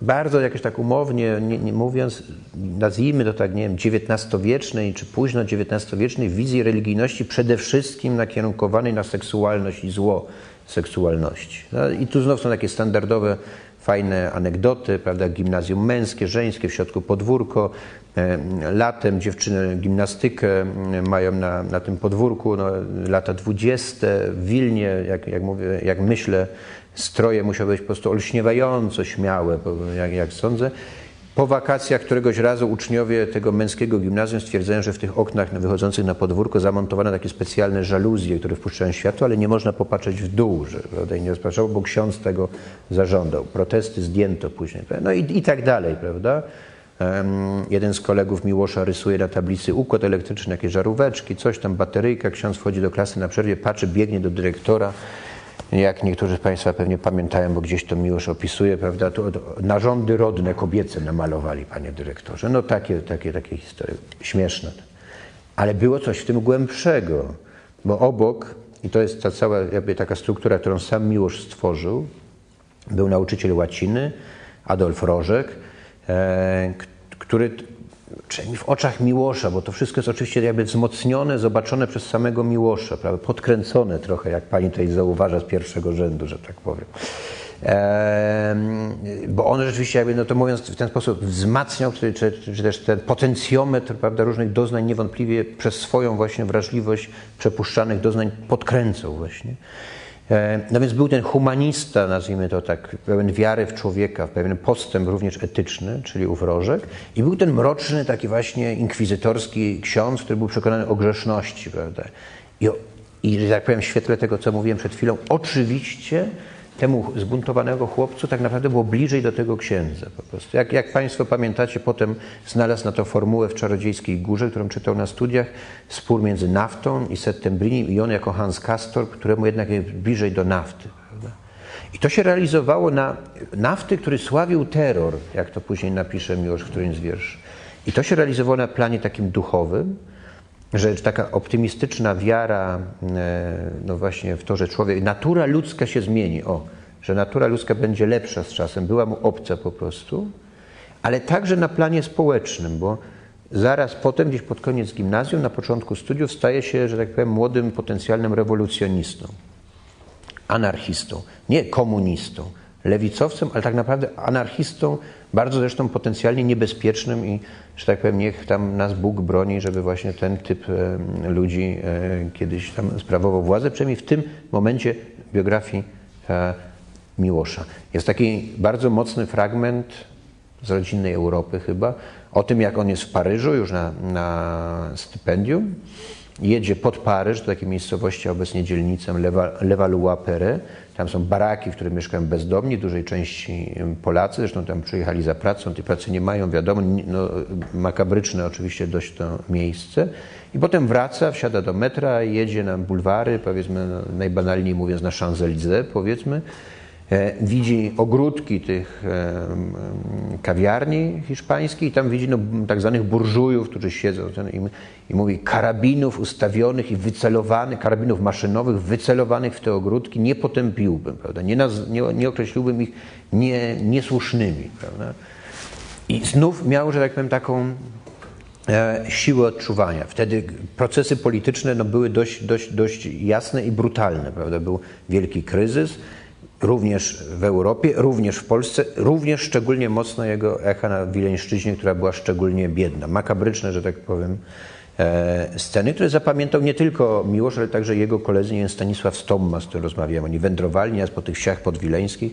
bardzo jakoś tak umownie nie, nie mówiąc, nazwijmy to tak, nie wiem, XIX-wiecznej czy późno XIX-wiecznej wizji religijności przede wszystkim nakierunkowanej na seksualność i zło seksualności. No, I tu znów są takie standardowe fajne anegdoty, prawda, gimnazjum męskie, żeńskie, w środku podwórko. E, latem dziewczyny gimnastykę mają na, na tym podwórku, no, lata dwudzieste w Wilnie, jak, jak, mówię, jak myślę, stroje musiały być po prostu olśniewająco śmiałe, jak, jak sądzę. Po wakacjach któregoś razu uczniowie tego męskiego gimnazjum stwierdzają, że w tych oknach wychodzących na podwórko zamontowano takie specjalne żaluzje, które wpuszczają światło, ale nie można popatrzeć w dół, że, prawda, nie rozpraszało, bo ksiądz tego zażądał. Protesty zdjęto później. No i, i tak dalej, prawda? Um, jeden z kolegów Miłosza rysuje na tablicy układ elektryczny, jakieś żaróweczki, coś tam, bateryjka. Ksiądz wchodzi do klasy na przerwie, patrzy, biegnie do dyrektora jak niektórzy z Państwa pewnie pamiętają, bo gdzieś to Miłosz opisuje, prawda, to narządy rodne kobiece namalowali, panie dyrektorze. No takie, takie, takie historie, śmieszne. Ale było coś w tym głębszego, bo obok, i to jest ta cała jakby taka struktura, którą sam Miłosz stworzył, był nauczyciel łaciny, Adolf Rożek, e, który przynajmniej w oczach Miłosza, bo to wszystko jest oczywiście jakby wzmocnione, zobaczone przez samego Miłosza, prawda? podkręcone trochę, jak pani tutaj zauważa z pierwszego rzędu, że tak powiem. bo on rzeczywiście, jakby, no to mówiąc w ten sposób, wzmacniał, czy, czy, czy też ten potencjometr prawda, różnych doznań niewątpliwie przez swoją właśnie wrażliwość przepuszczanych doznań podkręcał właśnie. E, no więc był ten humanista, nazwijmy to tak, pełen wiary w człowieka, pewien postęp również etyczny, czyli ów Rożek. I był ten mroczny, taki właśnie inkwizytorski ksiądz, który był przekonany o grzeszności, prawda? I, i tak powiem, w świetle tego, co mówiłem przed chwilą, oczywiście temu zbuntowanego chłopcu tak naprawdę było bliżej do tego księdza po prostu. Jak, jak Państwo pamiętacie, potem znalazł na to formułę w Czarodziejskiej Górze, którą czytał na studiach, spór między naftą i Settembrinim i on jako Hans Castor, któremu jednak jest bliżej do nafty. Prawda? I to się realizowało na nafty, który sławił terror, jak to później napisze Miłosz w którymś z wierszy. I to się realizowało na planie takim duchowym, że taka optymistyczna wiara, e, no właśnie w to, że człowiek, natura ludzka się zmieni, o, że natura ludzka będzie lepsza z czasem, była mu obca po prostu, ale także na planie społecznym, bo zaraz potem, gdzieś pod koniec gimnazjum, na początku studiów, staje się, że tak powiem, młodym potencjalnym rewolucjonistą, anarchistą, nie komunistą, lewicowcem, ale tak naprawdę anarchistą, bardzo zresztą potencjalnie niebezpiecznym i, że tak powiem, niech tam nas Bóg broni, żeby właśnie ten typ e, ludzi e, kiedyś tam sprawował władzę, przynajmniej w tym momencie biografii e, Miłosza. Jest taki bardzo mocny fragment z rodzinnej Europy chyba, o tym jak on jest w Paryżu już na, na stypendium, jedzie pod Paryż, do takiej miejscowości obecnie dzielnicą Levallois-Perret, tam są baraki, w których mieszkają bezdomni, dużej części Polacy, zresztą tam przyjechali za pracą, tej pracy nie mają, wiadomo, no, makabryczne oczywiście dość to miejsce. I potem wraca, wsiada do metra, jedzie na bulwary, powiedzmy, no, najbanalniej mówiąc na Champs-Élysées, powiedzmy, widzi ogródki tych e, kawiarni hiszpańskich i tam widzi no, tak zwanych burżujów, którzy siedzą i, i mówi karabinów ustawionych i wycelowanych, karabinów maszynowych wycelowanych w te ogródki nie potępiłbym, prawda? Nie, naz, nie, nie określiłbym ich nie, niesłusznymi. Prawda? I znów miał, że tak powiem, taką e, siłę odczuwania. Wtedy procesy polityczne no, były dość, dość, dość jasne i brutalne. Prawda? Był wielki kryzys, również w Europie, również w Polsce, również szczególnie mocno jego echa na Wileńszczyźnie, która była szczególnie biedna. Makabryczne, że tak powiem, e, sceny, które zapamiętał nie tylko Miłosz, ale także jego koledzy, nie Stanisław Stomma, z którym rozmawiałem. Oni wędrowali nieraz po tych wsiach podwileńskich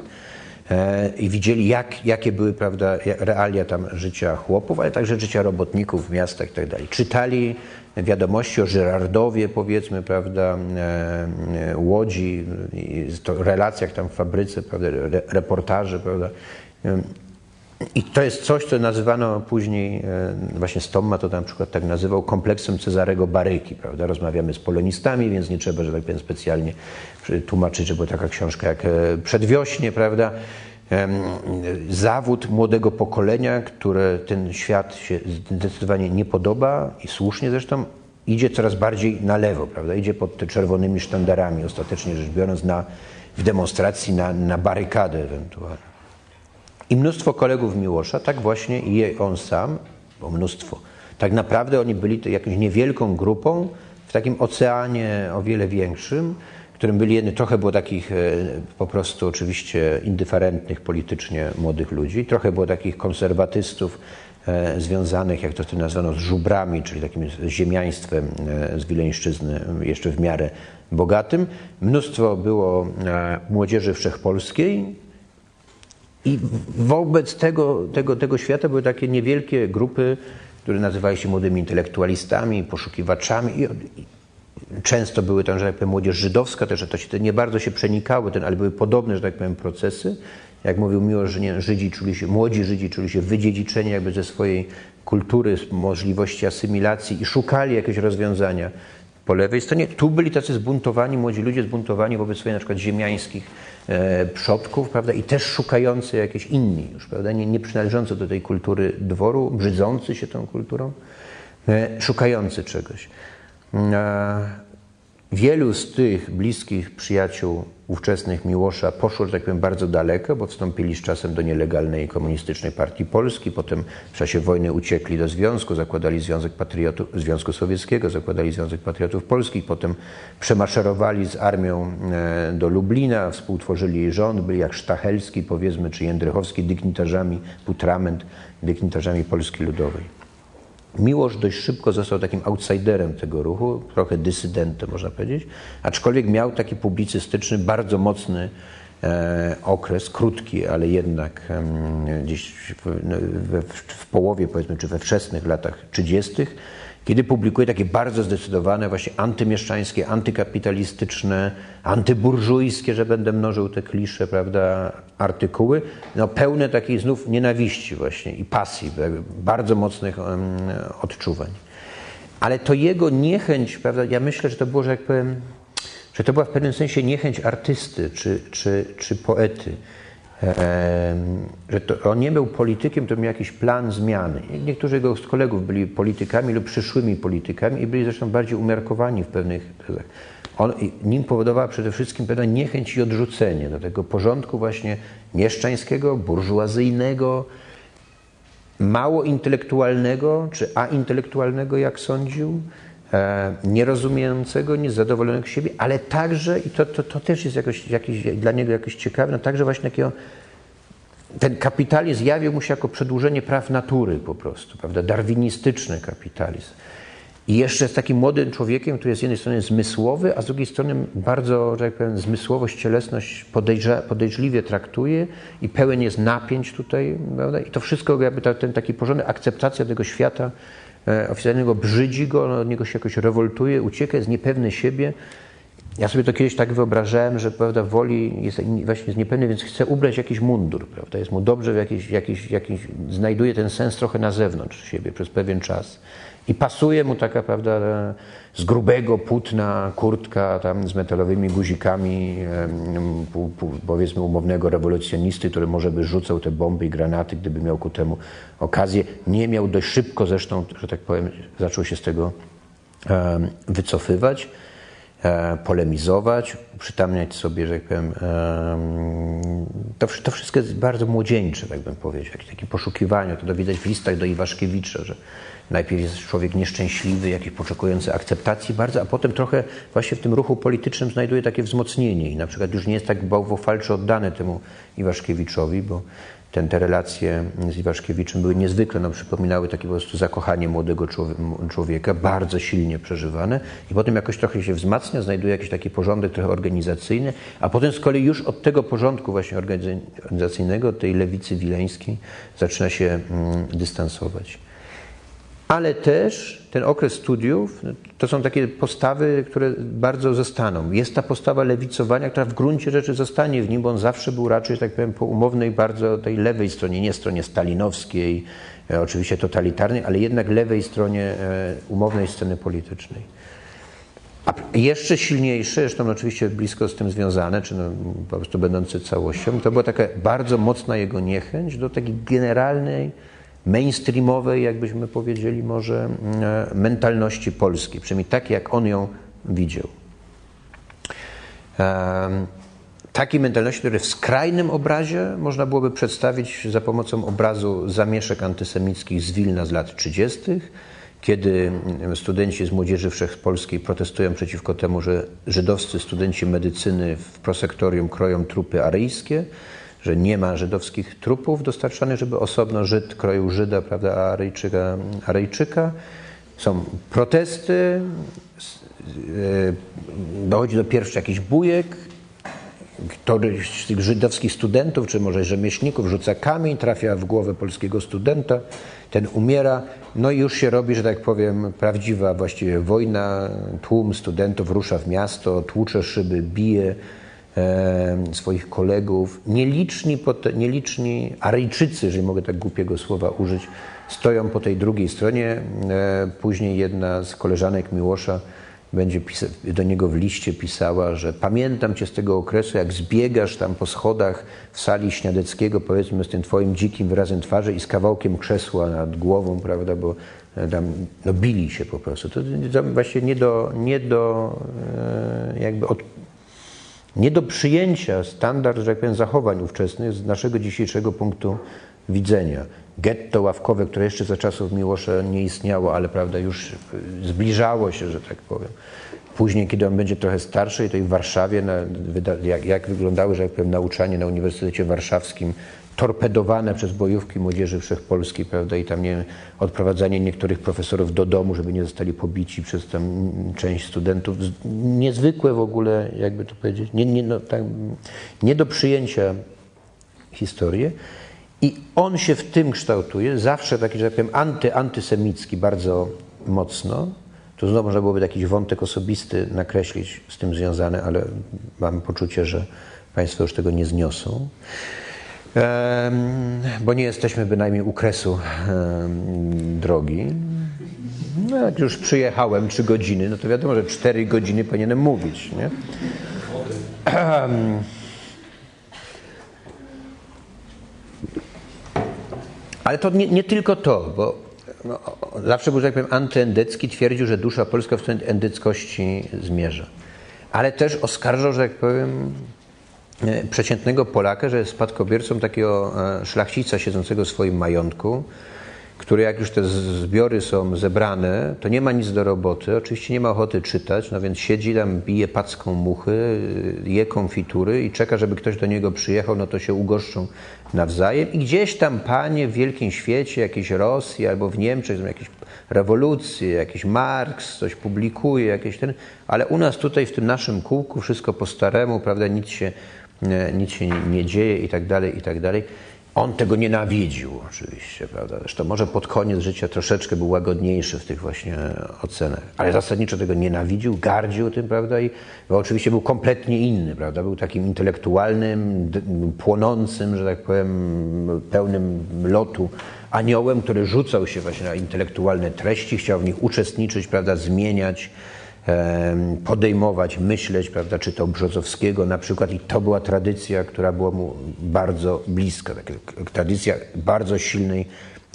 e, i widzieli, jak, jakie były prawda, realia tam życia chłopów, ale także życia robotników w miastach i tak. Czytali wiadomości o Żyrardowie, powiedzmy, prawda, e, e, Łodzi, relacjach tam w fabryce, prawda, reportaże, prawda. I to jest coś, co nazywano później, e, właśnie Stomma to na przykład tak nazywał, kompleksem Cezarego Baryki, prawda. Rozmawiamy z polonistami, więc nie trzeba, że tak powiem, specjalnie tłumaczyć, że była taka książka jak Przedwiośnie, prawda zawód młodego pokolenia, które ten świat się zdecydowanie nie podoba i słusznie zresztą, idzie coraz bardziej na lewo, prawda? Idzie pod te czerwonymi sztandarami, ostatecznie rzecz biorąc, na, w demonstracji na, na barykadę ewentualnie. I mnóstwo kolegów Miłosza, tak właśnie i on sam, bo mnóstwo, tak naprawdę oni byli jakąś niewielką grupą w takim oceanie o wiele większym, którym byli jedni, trochę było takich e, po prostu oczywiście indyferentnych politycznie młodych ludzi, trochę było takich konserwatystów e, związanych, jak to wtedy nazwano, z żubrami, czyli takim ziemiaństwem e, z Wileńszczyzny jeszcze w miarę bogatym. Mnóstwo było młodzieży wszechpolskiej i wobec tego, tego, tego świata były takie niewielkie grupy, które nazywały się młodymi intelektualistami, poszukiwaczami i Często były tam, że tak powiem, młodzież żydowska, też że to się nie bardzo się przenikały, ten, ale były podobne, że tak powiem, procesy. Jak mówił Miłosz, że nie, Żydzi czuli się, młodzi Żydzi czuli się wydziedziczeni jakby ze swojej kultury, możliwości asymilacji i szukali jakiegoś rozwiązania. po lewej stronie. Tu byli tacy zbuntowani, młodzi ludzie zbuntowani wobec swoich na przykład ziemiańskich e, przodków, prawda, i też szukający jakieś inni już, prawda, nie, nie przynależący do tej kultury dworu, brzydzący się tą kulturą, e, szukający czegoś. E, Wielu z tych bliskich przyjaciół ówczesnych Miłosza poszło, że tak powiem, bardzo daleko, bo wstąpili z czasem do nielegalnej komunistycznej partii Polski, potem w czasie wojny uciekli do Związku, zakładali Związek Patriotów, Związku Sowieckiego, zakładali Związek Patriotów Polskich, potem przemaszerowali z armią e, do Lublina, współtworzyli jej rząd, byli jak Sztachelski, powiedzmy, czy Jędrychowski dygnitarzami, Putrament, dygnitarzami Polski Ludowej. Miłosz dość szybko został takim outsiderem tego ruchu, trochę dysydentem można powiedzieć, aczkolwiek miał taki publicystyczny, bardzo mocny e, okres, krótki, ale jednak gdzieś w, w, w, połowie powiedzmy, czy we wczesnych latach 30 kiedy publikuje takie bardzo zdecydowane, właśnie antymieszczańskie, antykapitalistyczne, antyburżujskie, że będę mnożył te klisze, prawda, artykuły, no pełne takiej znów nienawiści właśnie i pasji, bardzo mocnych odczuwań. Ale to jego niechęć, prawda, ja myślę, że to było, że jak powiem, że to była w pewnym sensie niechęć artysty czy, czy, czy poety że to, on nie był politykiem, to miał jakiś plan zmiany. Niektórzy jego z kolegów byli politykami lub przyszłymi politykami i byli zresztą bardziej umiarkowani w pewnych on, nim powodowała przede wszystkim pewna niechęć i odrzucenie do tego porządku właśnie mieszczańskiego, burżuazyjnego, mało intelektualnego czy aintelektualnego, jak sądził, nierozumiejącego, niezadowolonego siebie, ale także, i to, to, to też jest jakoś, jakiś, dla niego jakoś ciekawe, no także właśnie takiego, ten kapitalizm zjawił mu się jako przedłużenie praw natury po prostu, prawda, darwinistyczny kapitalizm. I jeszcze z takim młodym człowiekiem, który jest z jednej strony zmysłowy, a z drugiej strony bardzo, że tak powiem, zmysłowość, cielesność podejrza, podejrzliwie traktuje i pełen jest napięć tutaj, prawda? I to wszystko, jakby ten taki porządek, akceptacja tego świata, E, oficjalnego brzydzi go, od niego się jakoś rewoltuje, ucieka, jest niepewny siebie. Ja sobie to kiedyś tak wyobrażałem, że prawda, woli jest właśnie jest niepewny, więc chce ubrać jakiś mundur, prawda? Jest mu dobrze, w jakiś, jakiś, jakiś, znajduje ten sens trochę na zewnątrz siebie przez pewien czas. I pasuje mu taka, prawda, z grubego płótna kurtka tam z metalowymi guzikami, powiedzmy umownego rewolucjonisty, który może by rzucał te bomby i granaty, gdyby miał ku temu okazję. Nie miał dość szybko zresztą, że tak powiem, zaczął się z tego wycofywać, e, polemizować, przytamniać sobie, że tak powiem, to, to wszystko jest bardzo młodzieńcze, tak bym powiedział, jakieś takie poszukiwania, to widać w listach do Iwaszkiewicza, że Najpierw jest człowiek nieszczęśliwy, jakiś poczekujący akceptacji bardzo, a potem trochę właśnie w tym ruchu politycznym znajduje takie wzmocnienie. I na przykład już nie jest tak bałwofalczo oddany temu Iwaszkiewiczowi, bo ten, te relacje z Iwaszkiewiczem były niezwykle, no, przypominały takie po prostu zakochanie młodego człowieka, bardzo silnie przeżywane. I potem jakoś trochę się wzmacnia, znajduje jakiś taki porządek trochę organizacyjny, a potem z kolei już od tego porządku właśnie organizacyjnego, tej lewicy wileńskiej zaczyna się mm, dystansować ale też ten okres studiów to są takie postawy, które bardzo zostaną. Jest ta postawa lewicowania, która w gruncie rzeczy zostanie w nim, bo on zawsze był raczej, tak powiem, po umownej, bardzo tej lewej stronie, nie stronie stalinowskiej, e, oczywiście totalitarnej, ale jednak lewej stronie e, umownej sceny politycznej. A jeszcze silniejsze, zresztą oczywiście blisko z tym związane, czy no po prostu będące całością, to była taka bardzo mocna jego niechęć do takiej generalnej, mainstreamowej, jakbyśmy powiedzieli, może e, mentalności polskiej, przynajmniej tak, jak on ją widział. Takiej mentalności, które w skrajnym obrazie można byłoby przedstawić za pomocą obrazu zamieszek antysemickich z Wilna z lat 30., kiedy studenci z Młodzieży Wszechpolskiej protestują przeciwko temu, że żydowscy studenci medycyny w prosektorium kroją trupy aryjskie, że nie ma żydowskich trupów dostarczanych, żeby osobno Żyd kroił Żyda, prawda, Aryjczyka, Aryjczyka. Są protesty, e, dochodzi do pierwszych jakichś bujek, któryś z tych żydowskich studentów, czy może rzemieślników rzuca kamień, trafia w głowę polskiego studenta, ten umiera, no i już się robi, że tak powiem, prawdziwa właściwie wojna, tłum studentów rusza w miasto, tłucze szyby, bije, swoich kolegów. Nieliczni, nieliczni Aryjczycy, jeżeli mogę tak głupiego słowa użyć, stoją po tej drugiej stronie. E, później jedna z koleżanek Miłosza będzie do niego w liście pisała, że pamiętam cię z tego okresu, jak zbiegasz tam po schodach w sali Śniadeckiego, powiedzmy z tym twoim dzikim wyrazem twarzy i z kawałkiem krzesła nad głową, prawda, bo tam no, bili się po prostu. To, to właśnie nie do, nie do e, jakby od, nie do przyjęcia standard, że tak powiem, zachowań ówczesnych z naszego dzisiejszego punktu widzenia. Getto ławkowe, które jeszcze za czasów Miłosza nie istniało, ale prawda, już zbliżało się, że tak powiem. Później, kiedy on będzie trochę starszy, to i w Warszawie, na, jak, jak wyglądały, że tak powiem, nauczanie na Uniwersytecie Warszawskim, torpedowane przez bojówki młodzieży wszechpolskiej, prawda, i tam nie, odprowadzanie niektórych profesorów do domu, żeby nie zostali pobici przez tam część studentów. Niezwykłe w ogóle, jakby to powiedzieć, nie, nie, no, tak, nie do przyjęcia historie. I on się w tym kształtuje, zawsze taki, że tak powiem, anty, antysemicki bardzo mocno. Tu znowu można byłoby jakiś wątek osobisty nakreślić z tym związany, ale mam poczucie, że Państwo już tego nie zniosą. Bo nie jesteśmy bynajmniej u kresu drogi. No, jak już przyjechałem trzy godziny, no to wiadomo, że cztery godziny powinienem mówić. Nie? Ale to nie, nie tylko to, bo no, zawsze był, że tak powiem, antyendycki, twierdził, że dusza polska w stronę endyckości zmierza. Ale też oskarżał, że tak powiem, przeciętnego Polaka, że jest spadkobiercą takiego e, szlachcica siedzącego w swoim majątku, który jak już te zbiory są zebrane, to nie ma nic do roboty, oczywiście nie ma ochoty czytać, no więc siedzi tam, bije packą muchy, je konfitury i czeka, żeby ktoś do niego przyjechał, no to się ugoszczą nawzajem. I gdzieś tam panie w wielkim świecie, jakiejś Rosji albo w Niemczech, jakieś rewolucje, jakiś Marks coś publikuje, jakieś ten, ale u nas tutaj w tym naszym kółku wszystko po staremu, prawda, nic się, nic się nie dzieje i tak dalej, i tak dalej. On tego nienawidził oczywiście, prawda? Zresztą może pod koniec życia troszeczkę był łagodniejszy w tych właśnie ocenach, ale zasadniczo tego nienawidził, gardził tym, prawda? I oczywiście był kompletnie inny, prawda? Był takim intelektualnym, płonącym, że tak powiem, pełnym lotu aniołem, który rzucał się właśnie na intelektualne treści, chciał w nich uczestniczyć, prawda? Zmieniać podejmować, myśleć, prawda, czy to Brzozowskiego na przykład i to była tradycja, która była mu bardzo bliska, taka tradycja bardzo silnej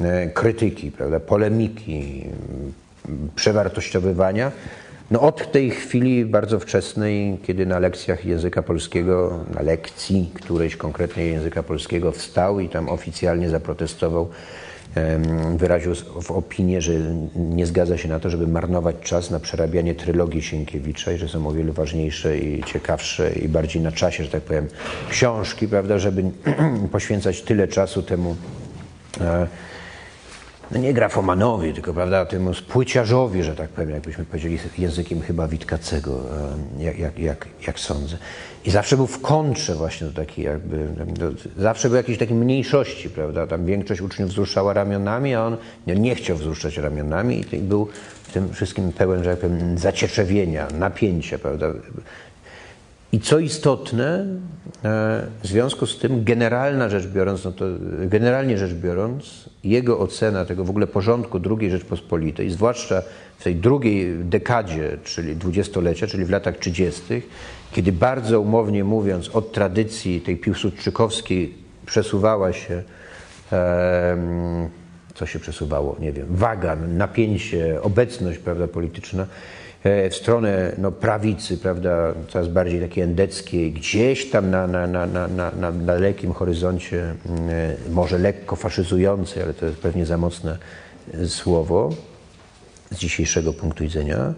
e, krytyki, prawda, polemiki, przewartościowywania. No od tej chwili bardzo wczesnej, kiedy na lekcjach języka polskiego, na lekcji którejś konkretnej języka polskiego wstał i tam oficjalnie zaprotestował wyraził w opinię, że nie zgadza się na to, żeby marnować czas na przerabianie trylogii Sienkiewicza i że są o wiele ważniejsze i ciekawsze i bardziej na czasie, że tak powiem, książki, prawda, żeby *clears throat* poświęcać tyle czasu temu e, no nie grafomanowi, tylko prawda, temu spłyciarzowi, że tak powiem, jakbyśmy powiedzieli językiem chyba Witkacego, e, jak, jak, jak, jak sądzę. I zawsze był w kontrze właśnie do takiej jakby, do, zawsze był jakiejś takiej mniejszości, prawda, tam większość uczniów wzruszała ramionami, a on nie, nie chciał wzruszać ramionami i był w tym wszystkim pełen, że tak powiem, zacietrzewienia, napięcia, prawda. I co istotne, e, w związku z tym, generalna rzecz biorąc, no to generalnie rzecz biorąc, jego ocena tego w ogóle porządku II Rzeczpospolitej, zwłaszcza w tej drugiej dekadzie, czyli dwudziestolecia, czyli w latach 30., kiedy bardzo umownie mówiąc od tradycji tej piłsudczykowskiej przesuwała się, co się przesuwało, nie wiem, wagan, napięcie, obecność prawda, polityczna, w stronę no, prawicy, prawda, coraz bardziej takiej endeckiej, gdzieś tam na, na, na, na, na, dalekim horyzoncie, e, może lekko faszyzującej, ale to jest pewnie za mocne słowo z dzisiejszego punktu widzenia,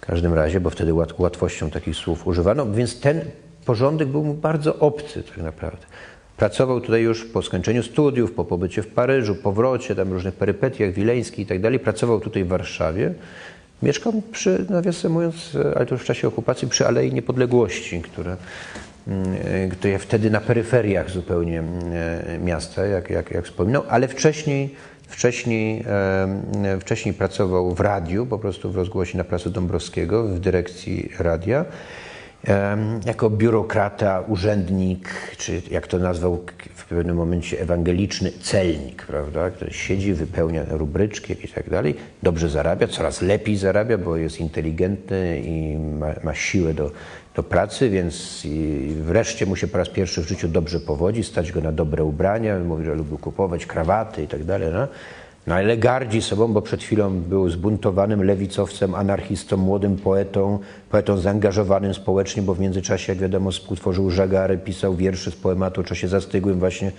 w każdym razie, bo wtedy łat, łatwością takich słów używano, więc ten porządek był mu bardzo obcy tak naprawdę. Pracował tutaj już po skończeniu studiów, po pobycie w Paryżu, powrocie, tam różnych perypetiach wileńskich i tak dalej. Pracował tutaj w Warszawie. Mieszkał przy, nawiasem mówiąc, ale to już w czasie okupacji, przy Alei Niepodległości, które, mm, wtedy na peryferiach zupełnie mm, miasta, jak, jak, jak wspominał, ale wcześniej Wcześniej, wcześniej pracował w radiu, po prostu w rozgłosie na Placu Dąbrowskiego, w dyrekcji radia. Jako biurokrata, urzędnik, czy jak to nazwał w pewnym momencie ewangeliczny celnik, prawda, który siedzi, wypełnia rubryczki i tak dalej, dobrze zarabia, coraz lepiej zarabia, bo jest inteligentny i ma, ma siłę do, do pracy, więc wreszcie mu się po raz pierwszy w życiu dobrze powodzi, stać go na dobre ubrania, mówi, że lubił kupować krawaty i tak dalej. No. No ale gardzi sobą, bo przed chwilą był zbuntowanym lewicowcem, anarchistą, młodym poetą, poetą zaangażowanym społecznie, bo w międzyczasie, jak wiadomo, współtworzył żagary, pisał wiersze z poematu o czasie zastygłym właśnie,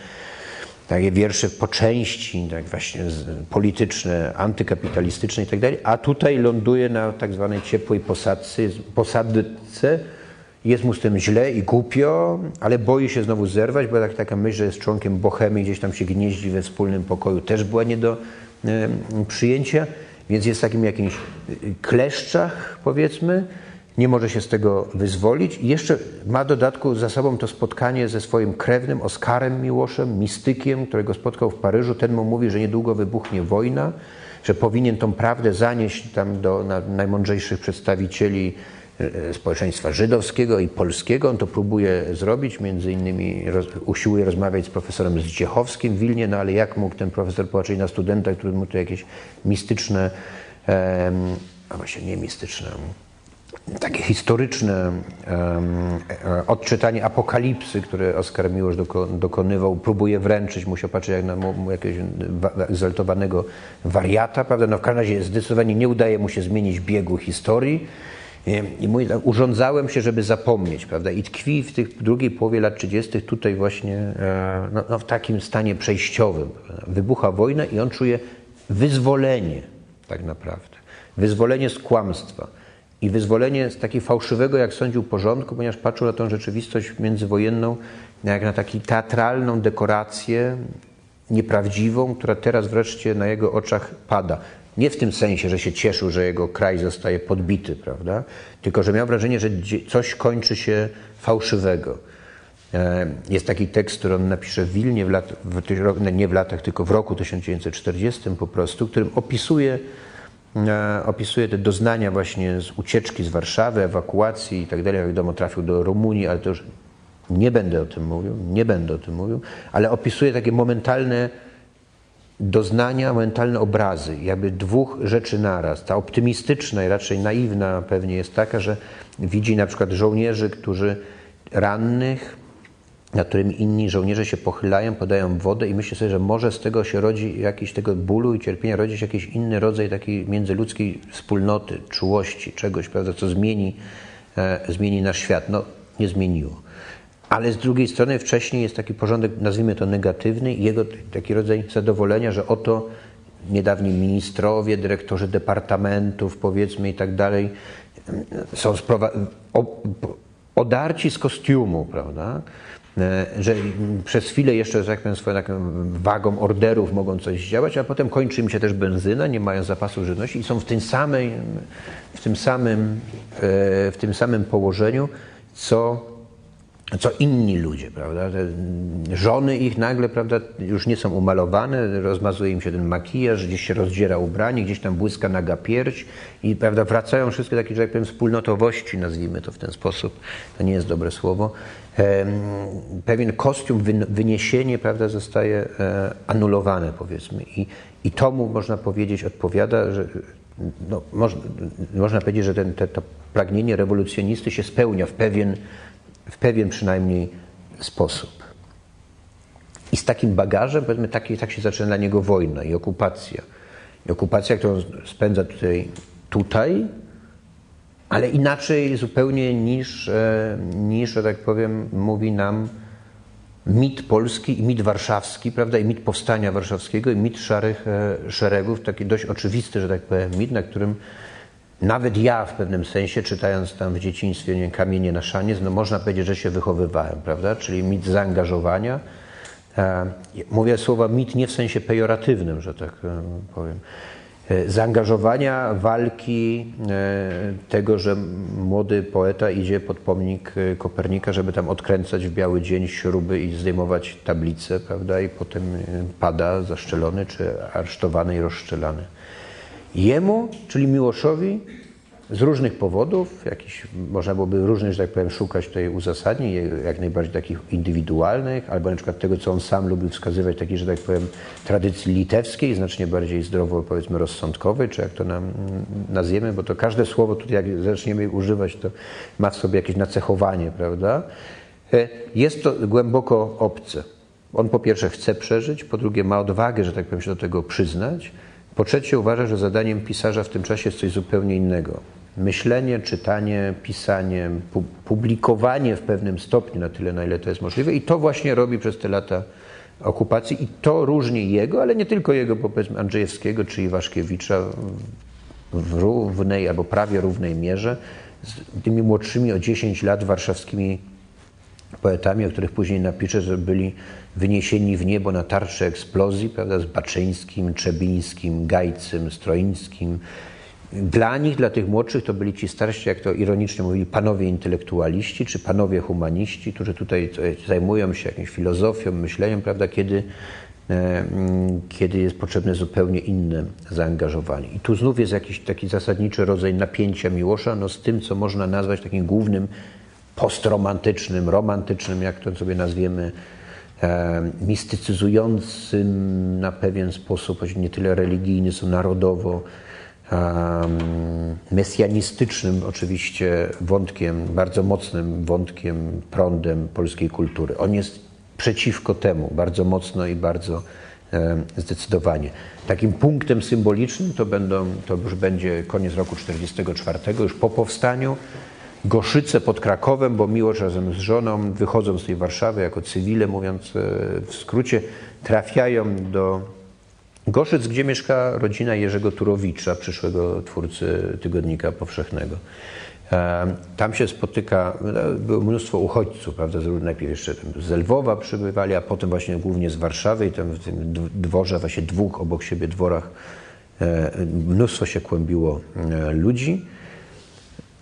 takie wiersze po części, tak właśnie polityczne, antykapitalistyczne i tak a tutaj ląduje na tak zwanej ciepłej posadce, posadce jest mu z tym źle i głupio, ale boi się znowu zerwać, bo tak, taka myśl, że jest członkiem bohemy gdzieś tam się gnieździ we wspólnym pokoju, też była nie do przyjęcia, więc jest w takim jakimś e, kleszczach, powiedzmy, nie może się z tego wyzwolić. I jeszcze ma dodatku za sobą to spotkanie ze swoim krewnym, Oskarem Miłoszem, mistykiem, którego spotkał w Paryżu. Ten mu mówi, że niedługo wybuchnie wojna, że powinien tą prawdę zanieść tam do najmądrzejszych przedstawicieli społeczeństwa żydowskiego i polskiego. On to próbuje zrobić, między innymi roz, usiłuje rozmawiać z profesorem Zdziechowskim w Wilnie, no ale jak mógł ten profesor popatrzeć na studenta, który mu tu jakieś mistyczne, a właśnie nie mistyczne, takie historyczne um, odczytanie apokalipsy, które Oskar Miłosz doko, dokonywał, próbuje wręczyć, musi patrzeć jak na jakiegoś egzaltowanego wariata, prawda? No w każdym razie zdecydowanie nie udaje mu się zmienić biegu historii, i mówi, tak, urządzałem się, żeby zapomnieć, prawda? I tkwi w tych drugiej połowie lat 30. tutaj właśnie e, no, no w takim stanie przejściowym. Prawda? Wybucha wojna i on czuje wyzwolenie, tak naprawdę. Wyzwolenie z kłamstwa i wyzwolenie z takiego fałszywego, jak sądził, porządku, ponieważ patrzył na tą rzeczywistość międzywojenną jak na taką teatralną dekorację nieprawdziwą, która teraz wreszcie na jego oczach pada. Nie w tym sensie, że się cieszył, że jego kraj zostaje podbity, prawda? Tylko, że miał wrażenie, że coś kończy się fałszywego. E, jest taki tekst, który on napisze w Wilnie, w lat, w, nie w latach, tylko w roku 1940 po prostu, którym opisuje, e, opisuje te doznania właśnie z ucieczki z Warszawy, ewakuacji i tak dalej. Wiadomo, trafił do Rumunii, ale to już nie będę o tym mówił, nie będę o tym mówił, ale opisuje takie momentalne doznania, mentalne obrazy, jakby dwóch rzeczy naraz. Ta optymistyczna i raczej naiwna pewnie jest taka, że widzi na przykład żołnierzy, którzy rannych, nad którymi inni żołnierze się pochylają, podają wodę i myśli sobie, że może z tego się rodzi jakiś tego bólu i cierpienia, rodzi się jakiś inny rodzaj takiej międzyludzkiej wspólnoty, czułości, czegoś, prawda, co zmieni, e, zmieni nasz świat. No, nie zmieniło. Ale z drugiej strony wcześniej jest taki porządek, nazwijmy to negatywny, i jego taki rodzaj zadowolenia, że oto niedawni ministrowie, dyrektorzy departamentów, powiedzmy i tak dalej, są odarci z kostiumu, prawda? E, że przez chwilę jeszcze, że tak powiem, swoją taką wagą orderów mogą coś zdziałać, a potem kończy im się też benzyna, nie mają zapasu żywności i są w tym samym, w tym samym, e, w tym samym położeniu, co co inni ludzie, prawda? Te żony ich nagle, prawda, już nie są umalowane, rozmazuje im się ten makijaż, gdzieś się rozdziera ubranie, gdzieś tam błyska naga pierś i, prawda, wracają wszystkie takie, że tak powiem, wspólnotowości, nazwijmy to w ten sposób, to nie jest dobre słowo. Pewien kostium, wyniesienie, prawda, zostaje e, anulowane, powiedzmy. I, i to mu, można powiedzieć, odpowiada, że no, można, można powiedzieć, że ten, te, to pragnienie rewolucjonisty się spełnia w pewien w pewien przynajmniej sposób. I z takim bagażem, powiedzmy, taki, tak się zaczyna dla niego wojna i okupacja. I okupacja, którą spędza tutaj, tutaj ale inaczej zupełnie niż, e, niż, że tak powiem, mówi nam mit polski i mit warszawski, prawda, i mit powstania warszawskiego, i mit szarych e, szeregów, taki dość oczywisty, że tak powiem, mit, na którym nawet ja w pewnym sensie, czytając tam w dzieciństwie nie, Kamienie na szaniec, no można powiedzieć, że się wychowywałem, prawda? Czyli mit zaangażowania. E, mówię słowa mit nie w sensie pejoratywnym, że tak e, powiem. E, zaangażowania, walki, tego, że młody poeta idzie pod pomnik Kopernika, żeby tam odkręcać w biały dzień śruby i zdejmować tablice, prawda? I potem pada zaszczelony, czy aresztowany i rozszczelany. Jemu, czyli Miłoszowi, z różnych powodów, jakiś, można byłoby różnych, że tak powiem, szukać tutaj uzasadnień, jak najbardziej takich indywidualnych, albo na przykład tego, co on sam lubił wskazywać, takiej, że tak powiem, tradycji litewskiej, znacznie bardziej zdrowo, powiedzmy, rozsądkowej, czy jak to nam nazwiemy, bo to każde słowo tutaj, jak zaczniemy używać, to ma w sobie jakieś nacechowanie, prawda? E, jest to głęboko obce. On po pierwsze chce przeżyć, po drugie ma odwagę, że tak powiem, się do tego przyznać, po trzecie uważa, że zadaniem pisarza w tym czasie jest coś zupełnie innego. Myślenie, czytanie, pisanie, publikowanie w pewnym stopniu, na tyle, na ile to jest możliwe. I to właśnie robi przez te lata okupacji. I to różni jego, ale nie tylko jego, bo powiedzmy Andrzejewskiego czy Iwaszkiewicza w równej albo prawie równej mierze z tymi młodszymi o 10 lat warszawskimi poetami, o których później napiszę, że byli wyniesieni w niebo na tarczy eksplozji, prawda, z Baczyńskim, Trzebińskim, Gajcym, Stroińskim. Dla nich, dla tych młodszych, to byli ci starsi, jak to ironicznie mówili, panowie intelektualiści, czy panowie humaniści, którzy tutaj zajmują się jakąś filozofią, myśleniem, prawda, kiedy, e, mm, kiedy jest potrzebne zupełnie inne zaangażowanie. I tu znów jest jakiś taki zasadniczy rodzaj napięcia Miłosza no, z tym, co można nazwać takim głównym postromantycznym, romantycznym, jak to sobie nazwiemy, mistycyzującym na pewien sposób, choć nie tyle religijny, co narodowo, e, mesjanistycznym oczywiście wątkiem, bardzo mocnym wątkiem, prądem polskiej kultury. On jest przeciwko temu bardzo mocno i bardzo e, zdecydowanie. Takim punktem symbolicznym to, będą, to już będzie koniec roku 1944, już po powstaniu, Goszyce pod Krakowem, bo Miłosz razem z żoną wychodzą z tej Warszawy jako cywile, mówiąc e, w skrócie, trafiają do Goszyc, gdzie mieszka rodzina Jerzego Turowicza, przyszłego twórcy Tygodnika Powszechnego. E, tam się spotyka, no, było mnóstwo uchodźców, prawda, najpierw jeszcze z Lwowa przybywali, a potem właśnie głównie z Warszawy i tam w tym dworze, właśnie dwóch obok siebie dworach, e, mnóstwo się kłębiło ludzi.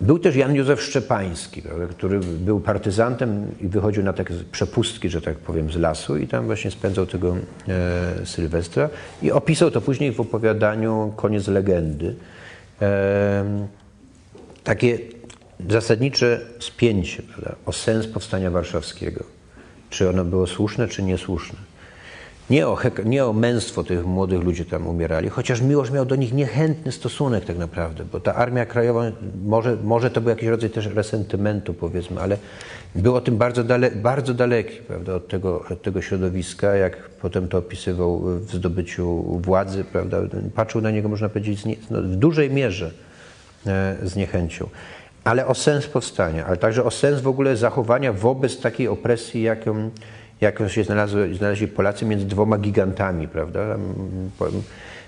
Był też Jan Józef Szczepański, który był partyzantem i wychodził na takie przepustki, że tak powiem, z lasu i tam właśnie spędzał tego e, Sylwestra i opisał to później w opowiadaniu Koniec legendy. E, takie zasadnicze spięcie prawda, o sens powstania warszawskiego. Czy ono było słuszne, czy niesłuszne. Nie o, nie o męstwo tych młodych ludzi tam umierali, chociaż Miłosz miał do nich niechętny stosunek tak naprawdę, bo ta Armia Krajowa, może, może to był jakiś rodzaj też resentymentu powiedzmy, ale było tym bardzo, dale, bardzo daleki prawda, od, tego, od tego środowiska, jak potem to opisywał w zdobyciu władzy, prawda, patrzył na niego można powiedzieć no, w dużej mierze e, z niechęcią. Ale o sens powstania, ale także o sens w ogóle zachowania wobec takiej opresji, jaką jak się znalazły, znaleźli Polacy między dwoma gigantami, prawda?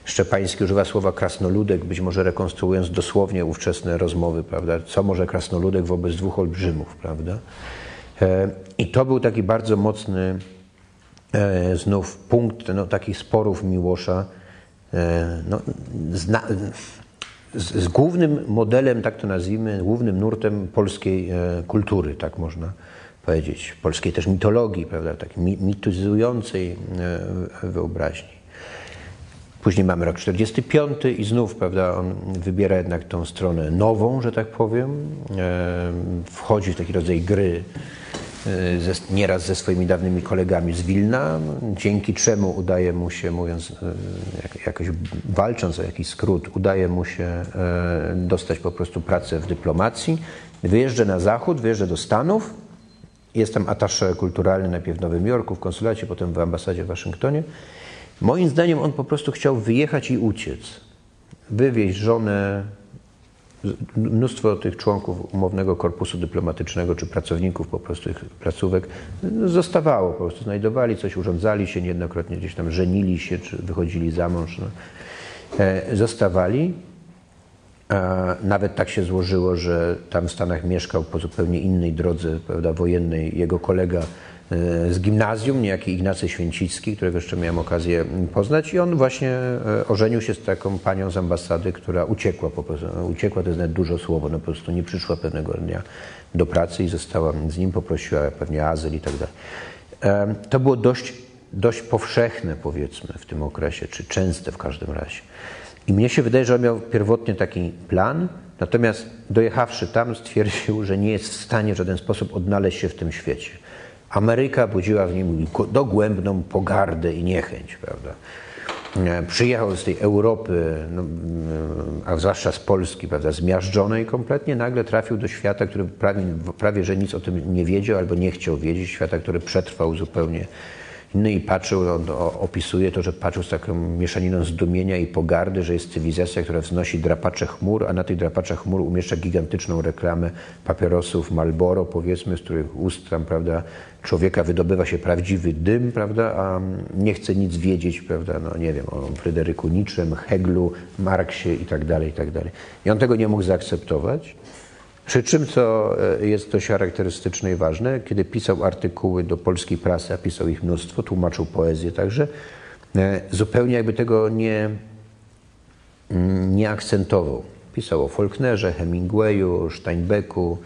Szczepański używa słowa krasnoludek, być może rekonstruując dosłownie ówczesne rozmowy, prawda? Co może krasnoludek wobec dwóch olbrzymów, prawda? E, I to był taki bardzo mocny e, znów punkt no, takich sporów Miłosza e, no, zna, z, z, głównym modelem, tak to nazwijmy, głównym nurtem polskiej kultury, tak można powiedzieć, polskiej też mitologii, prawda, takiej mityzującej e, wyobraźni. Później mamy rok 45 i znów, prawda, on wybiera jednak tą stronę nową, że tak powiem. E, wchodzi w taki rodzaj gry e, ze, nieraz ze swoimi dawnymi kolegami z Wilna, dzięki czemu udaje mu się, mówiąc jakoś walcząc o jakiś skrót, udaje mu się dostać po prostu pracę w dyplomacji. Wyjeżdża na zachód, wyjeżdża do Stanów, jest tam atasze kulturalny najpierw w Nowym Jorku, w konsulacie, potem w ambasadzie w Waszyngtonie. Moim zdaniem on po prostu chciał wyjechać i uciec. Wywieźć żonę, mnóstwo tych członków umownego korpusu dyplomatycznego, czy pracowników po prostu tych placówek no, zostawało, po prostu znajdowali coś, urządzali się, niejednokrotnie gdzieś tam żenili się, czy wychodzili za mąż. No. E, zostawali nawet tak się złożyło, że tam w Stanach mieszkał po zupełnie innej drodze prawda, wojennej jego kolega e, z gimnazjum, niejaki Ignacy Święcicki, którego jeszcze miałem okazję poznać i on właśnie e, ożenił się z taką panią z ambasady, która uciekła po prostu, uciekła to jest nawet dużo słowo, no po prostu nie przyszła pewnego dnia do pracy i została z nim, poprosiła pewnie azyl i tak dalej. To było dość, dość powszechne powiedzmy w tym okresie, czy częste w każdym razie. I mnie się wydaje, że on miał pierwotnie taki plan, Natomiast dojechawszy tam, stwierdził, że nie jest w stanie w żaden sposób odnaleźć się w tym świecie. Ameryka budziła w nim dogłębną pogardę i niechęć, prawda? E, przyjechał z tej Europy, no, a zwłaszcza z Polski, prawda, zmiażdżonej kompletnie, nagle trafił do świata, który prawie, prawie że nic o tym nie wiedział albo nie chciał wiedzieć, świata, który przetrwał zupełnie inny i patrzył, on opisuje to, że patrzył z taką mieszaniną zdumienia i pogardy, że jest cywilizacja, która wznosi drapacze chmur, a na tych drapaczach chmur umieszcza gigantyczną reklamę papierosów Marlboro, powiedzmy, z których ust tam, prawda, człowieka wydobywa się prawdziwy dym, prawda, a nie chce nic wiedzieć, prawda, no nie wiem, o Fryderyku Nietzschem, Heglu, Marksie i tak dalej, i tak dalej. I on tego nie mógł zaakceptować. Przy czym, co e, jest dość charakterystyczne i ważne, kiedy pisał artykuły do polskiej prasy, a pisał ich mnóstwo, tłumaczył poezję także, e, zupełnie jakby tego nie, nie akcentował. Pisał o Faulknerze, Hemingwayu, Steinbecku,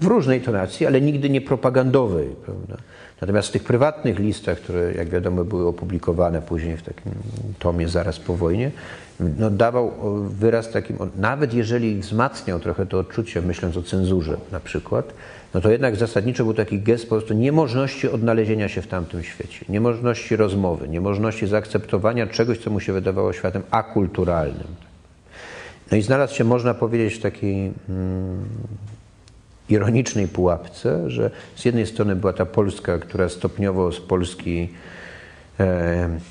w różnej tonacji, ale nigdy nie propagandowej. Prawda? Natomiast w tych prywatnych listach, które jak wiadomo były opublikowane później w takim tomie zaraz po wojnie, no, dawał wyraz takim, nawet jeżeli wzmacniał trochę to odczucie, myśląc o cenzurze na przykład, no to jednak zasadniczo był taki gest po prostu niemożności odnalezienia się w tamtym świecie, niemożności rozmowy, niemożności zaakceptowania czegoś, co mu się wydawało światem akulturalnym. No i znalazł się, można powiedzieć, w takiej hmm, ironicznej pułapce, że z jednej strony była ta Polska, która stopniowo z Polski e,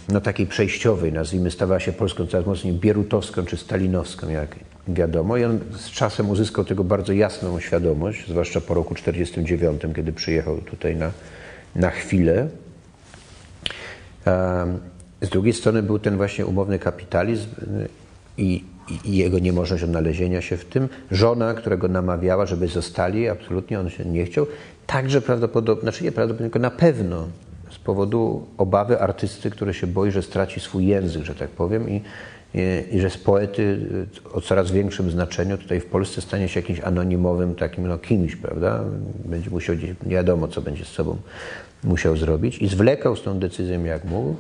no takiej przejściowej, nazwijmy, stawała się Polską coraz mocniej bierutowską czy stalinowską, jak wiadomo. I on z czasem uzyskał tego bardzo jasną świadomość, zwłaszcza po roku 1949, kiedy przyjechał tutaj na, na chwilę. E, z drugiej strony był ten właśnie umowny kapitalizm i i jego niemożność odnalezienia się w tym. Żona, którego namawiała, żeby zostali, absolutnie on się nie chciał. Także prawdopodobnie, znaczy nie prawdopodobnie, tylko na pewno powodu obawy artysty, który się boi, że straci swój język, że tak powiem, i, i, i że z poety o coraz większym znaczeniu tutaj w Polsce stanie się jakimś anonimowym takim no, kimś, prawda? Będzie musiał gdzieś, nie wiadomo, co będzie z sobą musiał zrobić. I zwlekał z tą decyzją jak mógł.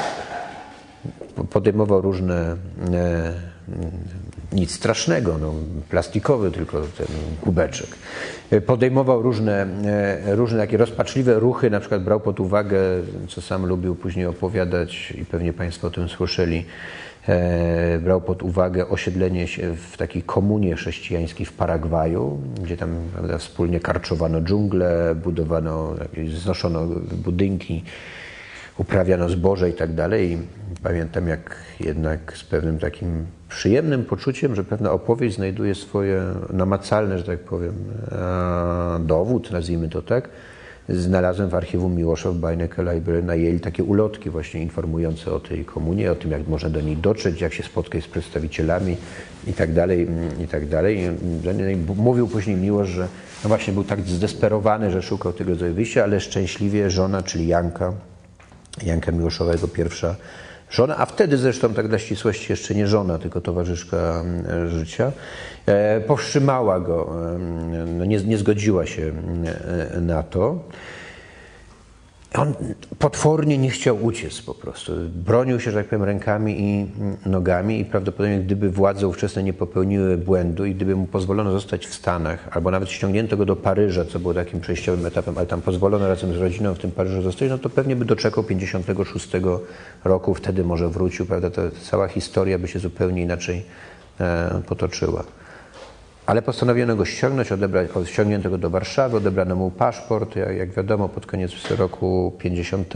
Podejmował różne e, nic strasznego, no, plastikowy tylko ten kubeczek. Podejmował różne, e, różne takie rozpaczliwe ruchy, na przykład brał pod uwagę, co sam lubił później opowiadać i pewnie Państwo o tym słyszeli, e, brał pod uwagę osiedlenie się w takiej komunie chrześcijańskiej w Paragwaju, gdzie tam prawda, wspólnie karczowano dżunglę, budowano, znoszono budynki, uprawiano zboże i tak dalej. Pamiętam, jak jednak z pewnym takim przyjemnym poczuciem, że pewna opowieść znajduje swoje namacalne, że tak powiem, e, dowód, nazwijmy to tak. Znalazłem w archiwum Miłoszew Bajneke Library na Yale takie ulotki właśnie informujące o tej komunie, o tym, jak można do niej dotrzeć, jak się spotkać z przedstawicielami i tak dalej, i tak dalej. Mówił później Miłosz, że no właśnie był tak zdesperowany, że szukał tego wyjścia, ale szczęśliwie żona, czyli Janka, Janka Miłoszowego, pierwsza żona, a wtedy zresztą tak dla ścisłości jeszcze nie żona, tylko towarzyszka mm, życia, e, powstrzymała go, no nie, nie zgodziła się e, na to. On potwornie nie chciał uciec po prostu. Bronił się, że tak powiem, rękami i nogami i prawdopodobnie gdyby władze ówczesne nie popełniły błędu i gdyby mu pozwolono zostać w Stanach, albo nawet ściągnięto go do Paryża, co było takim przejściowym etapem, ale tam pozwolono razem z rodziną w tym Paryżu zostać, no to pewnie by doczekał 56 roku, wtedy może wrócił, prawda, ta cała historia by się zupełnie inaczej e, potoczyła. Ale postanowiono go ściągnąć, odebrać, ściągnięto go do Warszawy, odebrano mu paszport, jak, wiadomo, pod koniec roku 50.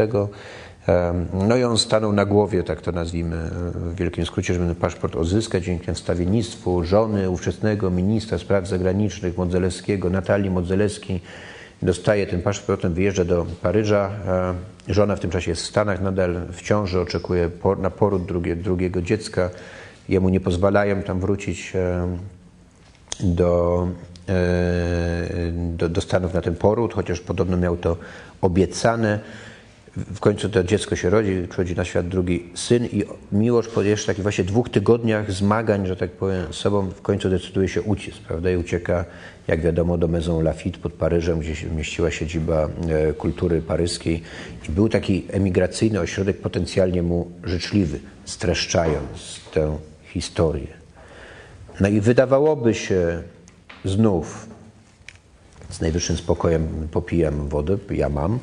No i on stanął na głowie, tak to nazwijmy w wielkim skrócie, żeby ten paszport odzyskać dzięki wstawiennictwu żony ówczesnego ministra spraw zagranicznych Modzelewskiego, Natalii Modzelewskiej. Dostaje ten paszport, wyjeżdża do Paryża. Żona w tym czasie jest w Stanach, nadal w ciąży, oczekuje na poród drugie, drugiego dziecka. Jemu nie pozwalają tam wrócić do, e, do, do Stanów na ten poród, chociaż podobno miał to obiecane. W końcu to dziecko się rodzi, przychodzi na świat drugi syn i Miłosz po jeszcze takich właśnie dwóch tygodniach zmagań, że tak powiem, z sobą w końcu decyduje się uciec, prawda, i ucieka, jak wiadomo, do Maison Lafitte pod Paryżem, gdzie się mieściła siedziba e, kultury paryskiej i był taki emigracyjny ośrodek potencjalnie mu życzliwy, streszczając tę historię. No i wydawałoby się, znów z najwyższym spokojem popijam wodę, ja mam.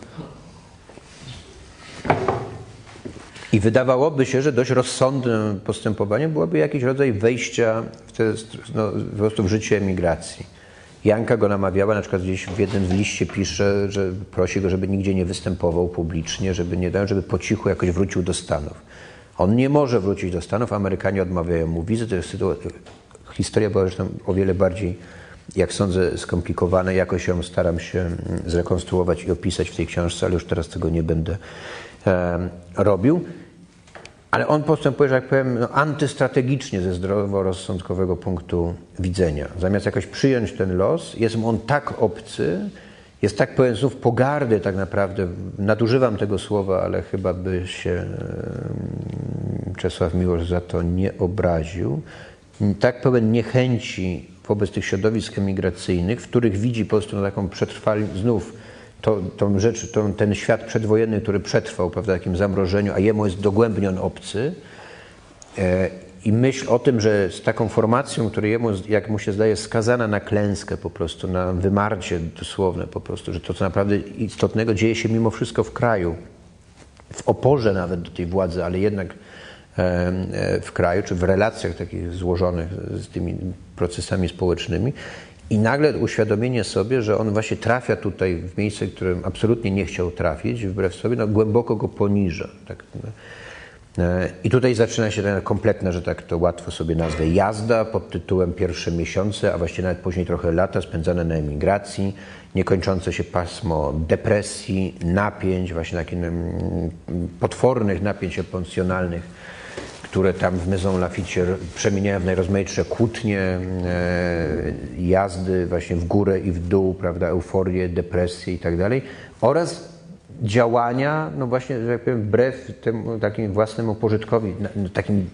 I wydawałoby się, że dość rozsądnym postępowaniem byłoby jakiś rodzaj wejścia w, te, no, po prostu w życie emigracji. Janka go namawiała, na przykład gdzieś w jednym z liście pisze, że prosi go, żeby nigdzie nie występował publicznie, żeby nie dał, żeby po cichu jakoś wrócił do Stanów. On nie może wrócić do Stanów, Amerykanie odmawiają mu wizy. To jest historia była zresztą o wiele bardziej, jak sądzę, skomplikowana. Jakoś ją staram się mm, zrekonstruować i opisać w tej książce, ale już teraz tego nie będę e, robił. Ale on postępuje, że jak powiem, no, antystrategicznie ze zdroworozsądkowego punktu widzenia. Zamiast jakoś przyjąć ten los, jest mu on tak obcy, jest tak pełen znów pogardy tak naprawdę, nadużywam tego słowa, ale chyba by się Czesław Miłosz za to nie obraził, tak pełen niechęci wobec tych środowisk emigracyjnych, w których widzi po prostu taką przetrwali, znów to, tą rzecz, tą, ten świat przedwojenny, który przetrwał prawda, w takim zamrożeniu, a jemu jest dogłębnie on obcy. E, I myśl o tym, że z taką formacją, która jemu, jak mu się zdaje, skazana na klęskę po prostu, na wymarcie dosłowne po prostu, że to, co naprawdę istotnego dzieje się mimo wszystko w kraju, w oporze nawet do tej władzy, ale jednak w kraju, czy w relacjach takich złożonych z tymi procesami społecznymi i nagle uświadomienie sobie, że on właśnie trafia tutaj w miejsce, w którym absolutnie nie chciał trafić, wbrew sobie, no głęboko go poniża. Tak? E, I tutaj zaczyna się ta kompletna, że tak to łatwo sobie nazwę, jazda pod tytułem pierwsze miesiące, a właściwie nawet później trochę lata spędzane na emigracji, niekończące się pasmo depresji, napięć, właśnie takich mm, potwornych napięć emocjonalnych, które tam w Maison Lafitte przemieniają w najrozmaitsze kłótnie, e, jazdy właśnie w górę i w dół, prawda, euforię, depresję i tak dalej, oraz działania, no właśnie, że tak powiem, wbrew temu takim własnemu pożytkowi, na takim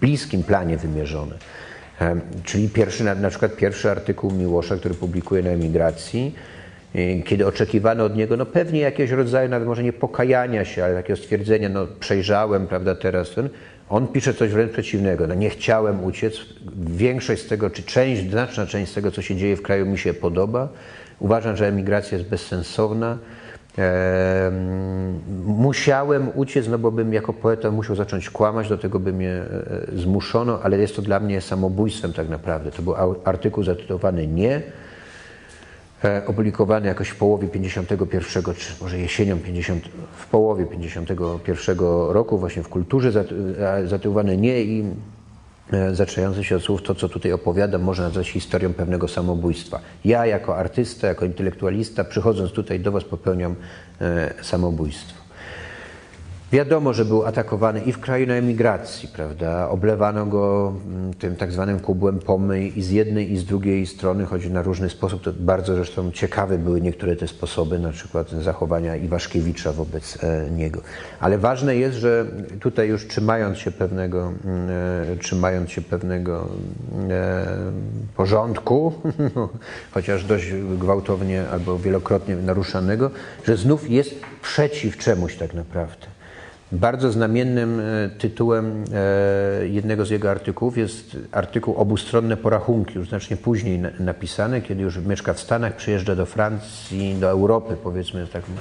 bliskim planie wymierzone. E, czyli pierwszy, na przykład pierwszy artykuł Miłosza, który publikuje na emigracji, kiedy oczekiwano od niego, no pewnie jakiegoś rodzaju, nawet może nie pokajania się, ale takiego stwierdzenia, no przejrzałem, prawda, teraz ten, on pisze coś wręcz przeciwnego. No nie chciałem uciec. Większość z tego, czy część, znaczna część z tego, co się dzieje w kraju, mi się podoba. Uważam, że emigracja jest bezsensowna. musiałem uciec, no bo bym jako poeta musiał zacząć kłamać, do tego by mnie e, zmuszono, ale jest to dla mnie samobójstwem tak naprawdę. To był artykuł zatytułowany Nie E, opublikowany jakoś w połowie 51, czy może jesienią 50, w połowie 51 roku, właśnie w kulturze e, zatytułowany nie i e, zaczynający się od słów to, co tutaj opowiadam, można nazwać historią pewnego samobójstwa. Ja jako artysta, jako intelektualista, przychodząc tutaj do Was, popełniam samobójstwo. Wiadomo, że był atakowany i w kraju na emigracji, prawda? Oblewano go mm, tym tak zwanym kubłem pomyj i z jednej i z drugiej strony, choć na różny sposób. To bardzo zresztą ciekawe były niektóre te sposoby, na przykład zachowania Iwaszkiewicza wobec e, niego. Ale ważne jest, że tutaj już trzymając się pewnego, mm, e, trzymając się pewnego e, porządku, *laughs* chociaż dość gwałtownie albo wielokrotnie naruszanego, że znów jest przeciw czemuś tak naprawdę. Bardzo znamiennym e, tytułem e, jednego z jego artykułów jest artykuł Obustronne porachunki, już znacznie później napisany, kiedy już mieszka w Stanach, przyjeżdża do Francji, do Europy, powiedzmy takim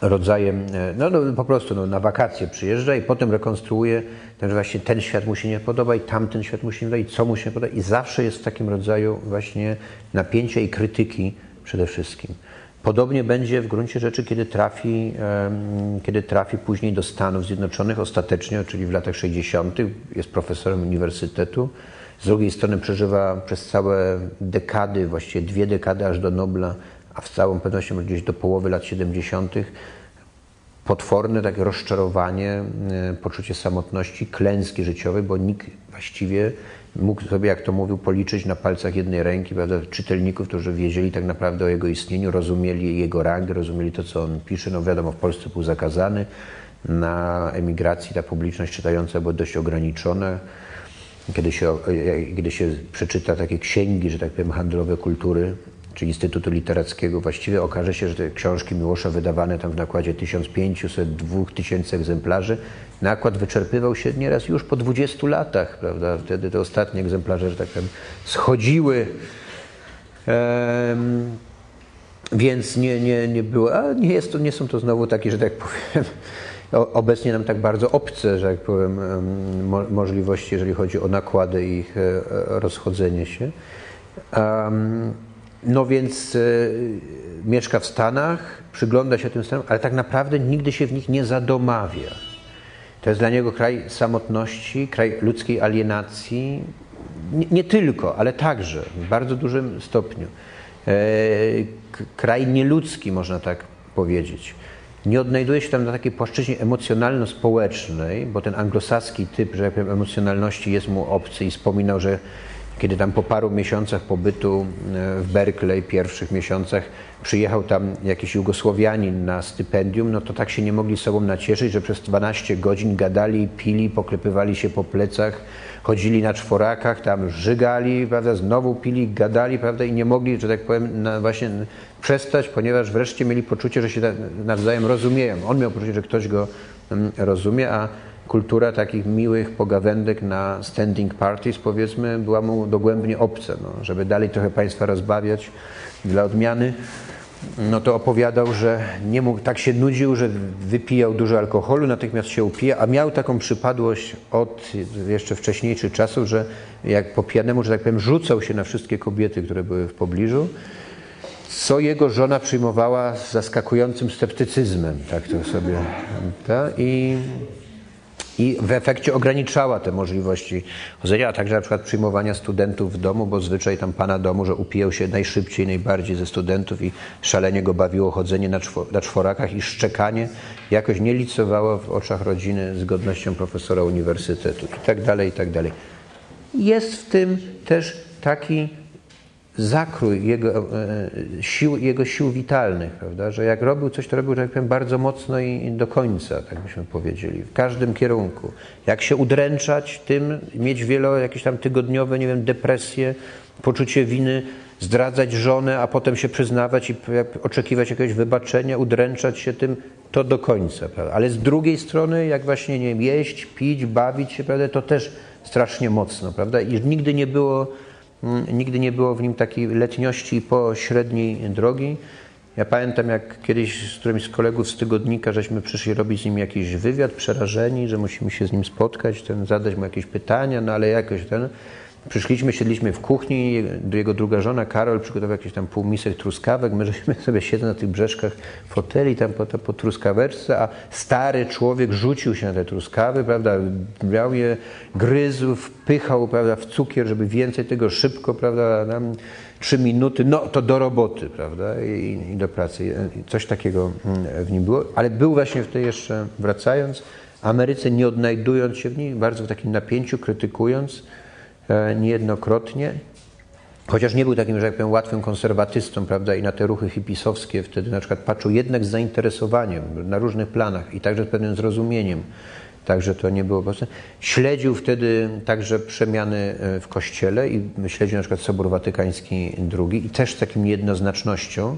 rodzajem, e, no, no po prostu no, na wakacje przyjeżdża i potem rekonstruuje, że właśnie ten świat mu się nie podoba i tamten świat mu się nie podoba i co mu się nie podoba i zawsze jest w takim rodzaju właśnie napięcia i krytyki przede wszystkim. Podobnie będzie w gruncie rzeczy, kiedy trafi, kiedy trafi później do Stanów Zjednoczonych ostatecznie, czyli w latach 60. Jest profesorem uniwersytetu. Z drugiej strony przeżywa przez całe dekady, właściwie dwie dekady aż do Nobla, a z całą pewnością gdzieś do połowy lat 70. potworne takie rozczarowanie, e, poczucie samotności, klęski życiowej, bo nikt właściwie mógł sobie, jak to mówił, policzyć na palcach jednej ręki prawda, czytelników, którzy wiedzieli tak naprawdę o jego istnieniu, rozumieli jego rangę, rozumieli to, co on pisze. No wiadomo, w Polsce był zakazany. Na emigracji ta publiczność czytająca była dość ograniczona. Kiedy się, kiedy się przeczyta takie księgi, że tak powiem, handlowe kultury, czy Instytutu Literackiego. Właściwie okaże się, że te książki Miłosza wydawane tam w nakładzie 1500-2000 egzemplarzy, nakład wyczerpywał się nieraz już po 20 latach, prawda? Wtedy te ostatnie egzemplarze, że tak powiem, schodziły. Więc nie, nie, nie było, a nie, jest to, nie są to znowu takie, że tak powiem, obecnie nam tak bardzo obce, że jak powiem, mo możliwości, jeżeli chodzi o nakłady i ich e, rozchodzenie się. Um, no więc e, mieszka w Stanach, przygląda się tym Stanom, ale tak naprawdę nigdy się w nich nie zadomawia. To jest dla niego kraj samotności, kraj ludzkiej alienacji. Nie, nie tylko, ale także w bardzo dużym stopniu. E, kraj nieludzki, można tak powiedzieć. Nie odnajduje się tam na takiej płaszczyźnie emocjonalno-społecznej, bo ten anglosaski typ, że jak powiem, emocjonalności jest mu obcy i wspominał, że kiedy tam po paru miesiącach pobytu e, w Berkeley, pierwszych miesiącach, przyjechał tam jakiś Jugosłowianin na stypendium, no to tak się nie mogli sobą nacieszyć, że przez 12 godzin gadali, pili, poklepywali się po plecach, chodzili na czworakach, tam żygali, prawda, znowu pili, gadali, prawda, i nie mogli, że tak powiem, właśnie przestać, ponieważ wreszcie mieli poczucie, że się nawzajem rozumieją. On miał poczucie, że ktoś go mm, rozumie, a kultura takich miłych pogawędek na standing parties, powiedzmy, była mu dogłębnie obca. No, żeby dalej trochę Państwa rozbawiać dla odmiany, no to opowiadał, że nie mógł, tak się nudził, że wypijał dużo alkoholu, natychmiast się upija, a miał taką przypadłość od jeszcze wcześniejszych czasów, że jak po pijanemu, że tak powiem, rzucał się na wszystkie kobiety, które były w pobliżu, co jego żona przyjmowała z zaskakującym sceptycyzmem, tak to sobie, ta? i i w efekcie ograniczała te możliwości chodzenia, a także na przykład przyjmowania studentów w domu, bo zwyczaj tam pana domu, że upijał się najszybciej, najbardziej ze studentów i szalenie go bawiło chodzenie na, na czworakach i szczekanie jakoś nie licowało w oczach rodziny z godnością profesora uniwersytetu i tak dalej, i tak dalej. Jest w tym też taki zakrój jego e, sił, jego sił witalnych, prawda? że jak robił coś, to robił, że tak powiem, bardzo mocno i do końca, tak byśmy powiedzieli, w każdym kierunku. Jak się udręczać tym, mieć wielo jakieś tam tygodniowe, nie wiem, depresje, poczucie winy, zdradzać żonę, a potem się przyznawać i oczekiwać jakiegoś wybaczenia, udręczać się tym, to do końca. Prawda? Ale z drugiej strony, jak właśnie nie wiem, jeść, pić, bawić się, prawda, to też strasznie mocno, prawda? I nigdy nie było nigdy nie było w nim takiej letniości pośredniej drogi. Ja pamiętam, jak kiedyś z którymś z kolegów z tygodnika, żeśmy przyszli robić z nim jakiś wywiad, przerażeni, że musimy się z nim spotkać, ten, zadać mu jakieś pytania, no ale jakoś ten. Przyszliśmy, siedliśmy w kuchni, jego druga żona Karol przygotował jakieś tam półmisek truskawek, my żeśmy *laughs* sobie siedzę na tych brzeszkach foteli tam po, po truskaweczce, a stary człowiek rzucił się na te truskawy, prawda, brał je, gryzł, wpychał, prawda, w cukier, żeby więcej tego szybko, prawda, nam trzy minuty, no to do roboty, prawda, i, i do pracy. Coś takiego mm, w nim było, ale był właśnie w tej jeszcze, wracając, Ameryce nie odnajdując się w niej, bardzo w takim napięciu, krytykując, niejednokrotnie, chociaż nie był takim, że jak powiem, łatwym konserwatystą, prawda, i na te ruchy hipisowskie wtedy na przykład patrzył jednak z zainteresowaniem na różnych planach i także z pewnym zrozumieniem. Także to nie było proste. Śledził wtedy także przemiany e, w kościele i śledził na przykład Sobór Watykański II i też z taką jednoznacznością,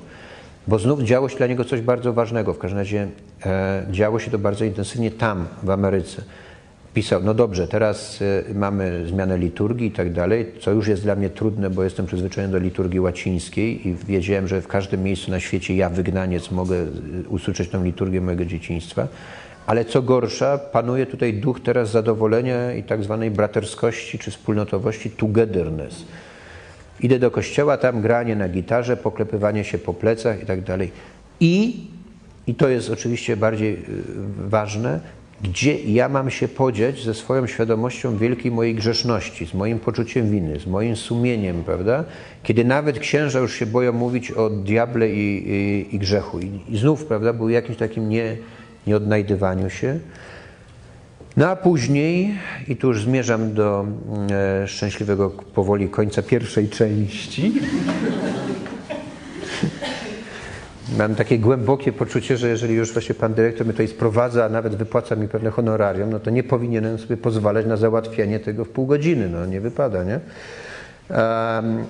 bo znów działo się dla niego coś bardzo ważnego. W każdym razie e, działo się to bardzo intensywnie tam, w Ameryce pisał, no dobrze, teraz y, mamy zmianę liturgii i tak dalej, co już jest dla mnie trudne, bo jestem przyzwyczajony do liturgii łacińskiej i wiedziałem, że w każdym miejscu na świecie ja, wygnaniec, mogę y, usłyszeć tę liturgię mojego dzieciństwa. Ale co gorsza, panuje tutaj duch teraz zadowolenia i tak zwanej braterskości czy wspólnotowości, togetherness. Idę do kościoła, tam granie na gitarze, poklepywanie się po plecach i tak dalej. I, i to jest oczywiście bardziej y, ważne, gdzie ja mam się podziać ze swoją świadomością wielkiej mojej grzeszności, z moim poczuciem winy, z moim sumieniem, prawda? Kiedy nawet księża już się boją mówić o diable i, i, i grzechu. I, I, znów, prawda, był jakimś takim nie, nieodnajdywaniu się. No a później, i tu już zmierzam do e, szczęśliwego powoli końca pierwszej części, Mam takie głębokie poczucie, że jeżeli już właśnie pan dyrektor mnie tutaj sprowadza, a nawet wypłaca mi pewne honorarium, no to nie powinienem sobie pozwalać na załatwianie tego w pół godziny. No nie wypada, nie? Um,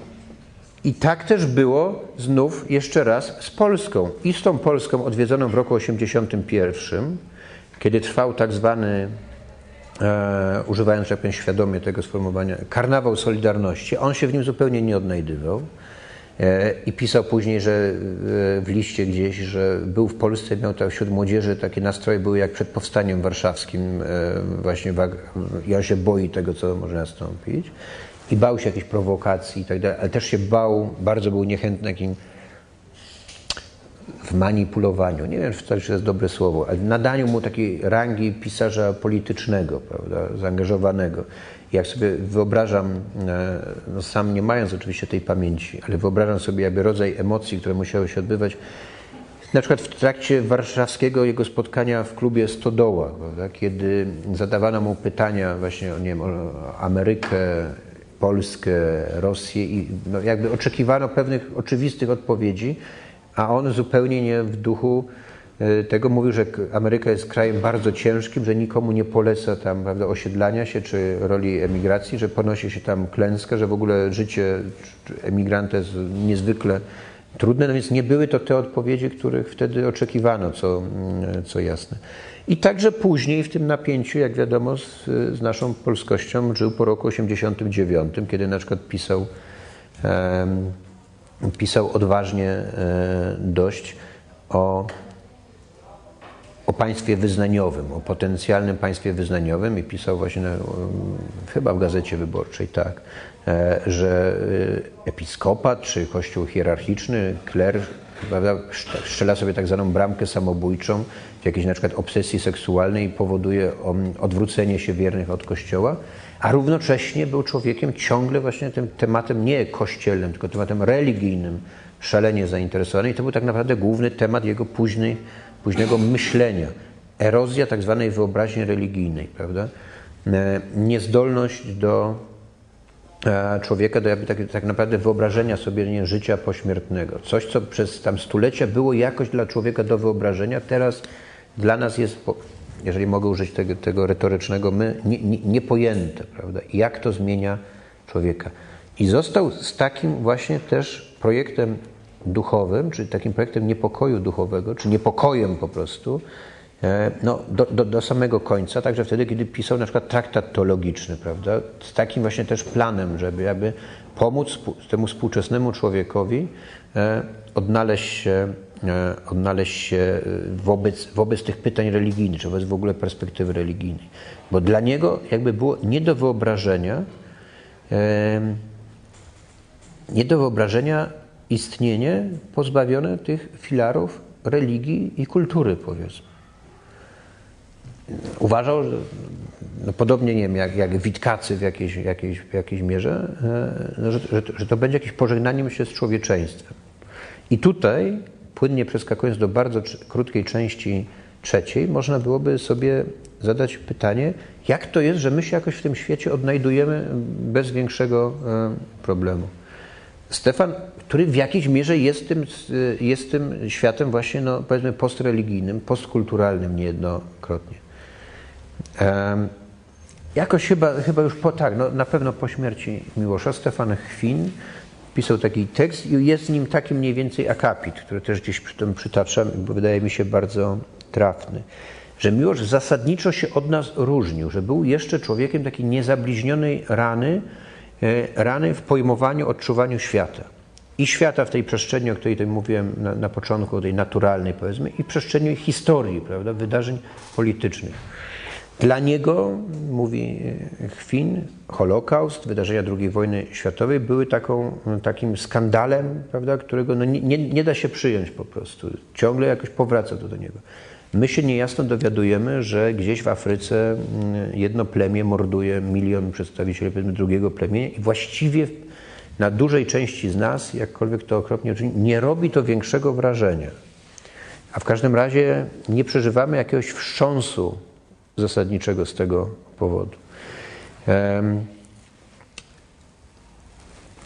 I tak też było znów jeszcze raz z Polską. I z tą Polską odwiedzoną w roku 81, kiedy trwał tak zwany, e, używając jak powiem, świadomie tego sformułowania, karnawał Solidarności. On się w nim zupełnie nie odnajdywał. E, I pisał później, że e, w liście gdzieś, że był w Polsce, miał tak wśród młodzieży takie nastroje były jak przed powstaniem warszawskim, e, właśnie on się boi tego, co może nastąpić i bał się jakiejś prowokacji i tak dalej, ale też się bał, bardzo był niechętny jakim w manipulowaniu, nie wiem, czy to jest dobre słowo, ale nadaniu mu takiej rangi pisarza politycznego, prawda, zaangażowanego. Jak sobie wyobrażam, e, no sam nie mając oczywiście tej pamięci, ale wyobrażam sobie jakby rodzaj emocji, które musiały się odbywać, na przykład w trakcie warszawskiego jego spotkania w klubie Stodoła, prawda, kiedy zadawano mu pytania właśnie o, nie wiem, o Amerykę, Polskę, Rosję i no jakby oczekiwano pewnych oczywistych odpowiedzi, a on zupełnie nie w duchu tego mówił, że Ameryka jest krajem bardzo ciężkim, że nikomu nie poleca tam prawda, osiedlania się czy roli emigracji, że ponosi się tam klęskę, że w ogóle życie emigranta jest niezwykle trudne, no więc nie były to te odpowiedzi, których wtedy oczekiwano, co, mm, co jasne. I także później w tym napięciu, jak wiadomo, z, z naszą polskością żył po roku 89, kiedy na przykład pisał, e, pisał odważnie e, dość o, o państwie wyznaniowym, o potencjalnym państwie wyznaniowym i pisał właśnie, na, chyba w Gazecie Wyborczej, tak, e, że e, episkopat czy kościół hierarchiczny, kler prawda, strzela sobie tak zwaną bramkę samobójczą w jakiejś na przykład obsesji seksualnej i powoduje odwrócenie się wiernych od Kościoła, a równocześnie był człowiekiem ciągle właśnie tym tematem nie kościelnym, tylko tematem religijnym szalenie zainteresowany i to był tak naprawdę główny temat jego późnej, późnego myślenia. Erozja tak zwanej wyobraźni religijnej, prawda? E, niezdolność do E, człowieka do jakby tak, tak naprawdę wyobrażenia sobie nie, życia pośmiertnego. Coś, co przez tam stulecia było jakoś dla człowieka do wyobrażenia, teraz dla nas jest, jeżeli mogę użyć tego, tego retorycznego, my nie, nie, niepojęte, prawda? Jak to zmienia człowieka. I został z takim właśnie też projektem duchowym, czy takim projektem niepokoju duchowego, czy niepokojem po prostu, E, no, do, do, do, samego końca, także wtedy, kiedy pisał na przykład traktat teologiczny, prawda, z takim właśnie też planem, żeby aby pomóc temu współczesnemu człowiekowi e, odnaleźć się, e, odnaleźć się wobec, wobec tych pytań religijnych, czy wobec w ogóle perspektywy religijnej. Bo dla niego jakby było nie do wyobrażenia, nie do wyobrażenia istnienie pozbawione tych filarów religii i kultury, powiedzmy uważał, że no podobnie nie wiem, jak, jak Witkacy w jakiejś, jakiejś, w jakiejś mierze, e, no, że, że, że, to będzie jakieś pożegnaniem się z człowieczeństwem. I tutaj, płynnie przeskakując do bardzo krótkiej części trzeciej, można byłoby sobie zadać pytanie, jak to jest, że my się jakoś w tym świecie odnajdujemy bez większego e, problemu. Stefan, który w jakiejś mierze jest tym, jest tym światem właśnie, no, powiedzmy, postreligijnym, postkulturalnym niejednokrotnie. Jakoś chyba, chyba już po, tak, no, na pewno po śmierci Miłosza Stefan Chwin pisał taki tekst i jest w nim taki mniej więcej akapit, który też gdzieś przy tym przytaczam, bo wydaje mi się bardzo trafny. Że Miłosz zasadniczo się od nas różnił, że był jeszcze człowiekiem takiej niezabliźnionej rany, e, rany w pojmowaniu, odczuwaniu świata. I świata w tej przestrzeni, o której tutaj mówiłem na, na początku, tej naturalnej powiedzmy, i przestrzeni historii, prawda, wydarzeń politycznych. Dla niego, mówi Chwin, Holokaust, wydarzenia II wojny światowej były taką, takim skandalem, prawda, którego no nie, nie, da się przyjąć po prostu. Ciągle jakoś powraca to do niego. My się niejasno dowiadujemy, że gdzieś w Afryce mm, jedno plemię morduje milion przedstawicieli drugiego plemienia i właściwie na dużej części z nas, jakkolwiek to okropnie uczyni, nie robi to większego wrażenia. A w każdym razie nie przeżywamy jakiegoś wstrząsu zasadniczego z tego powodu.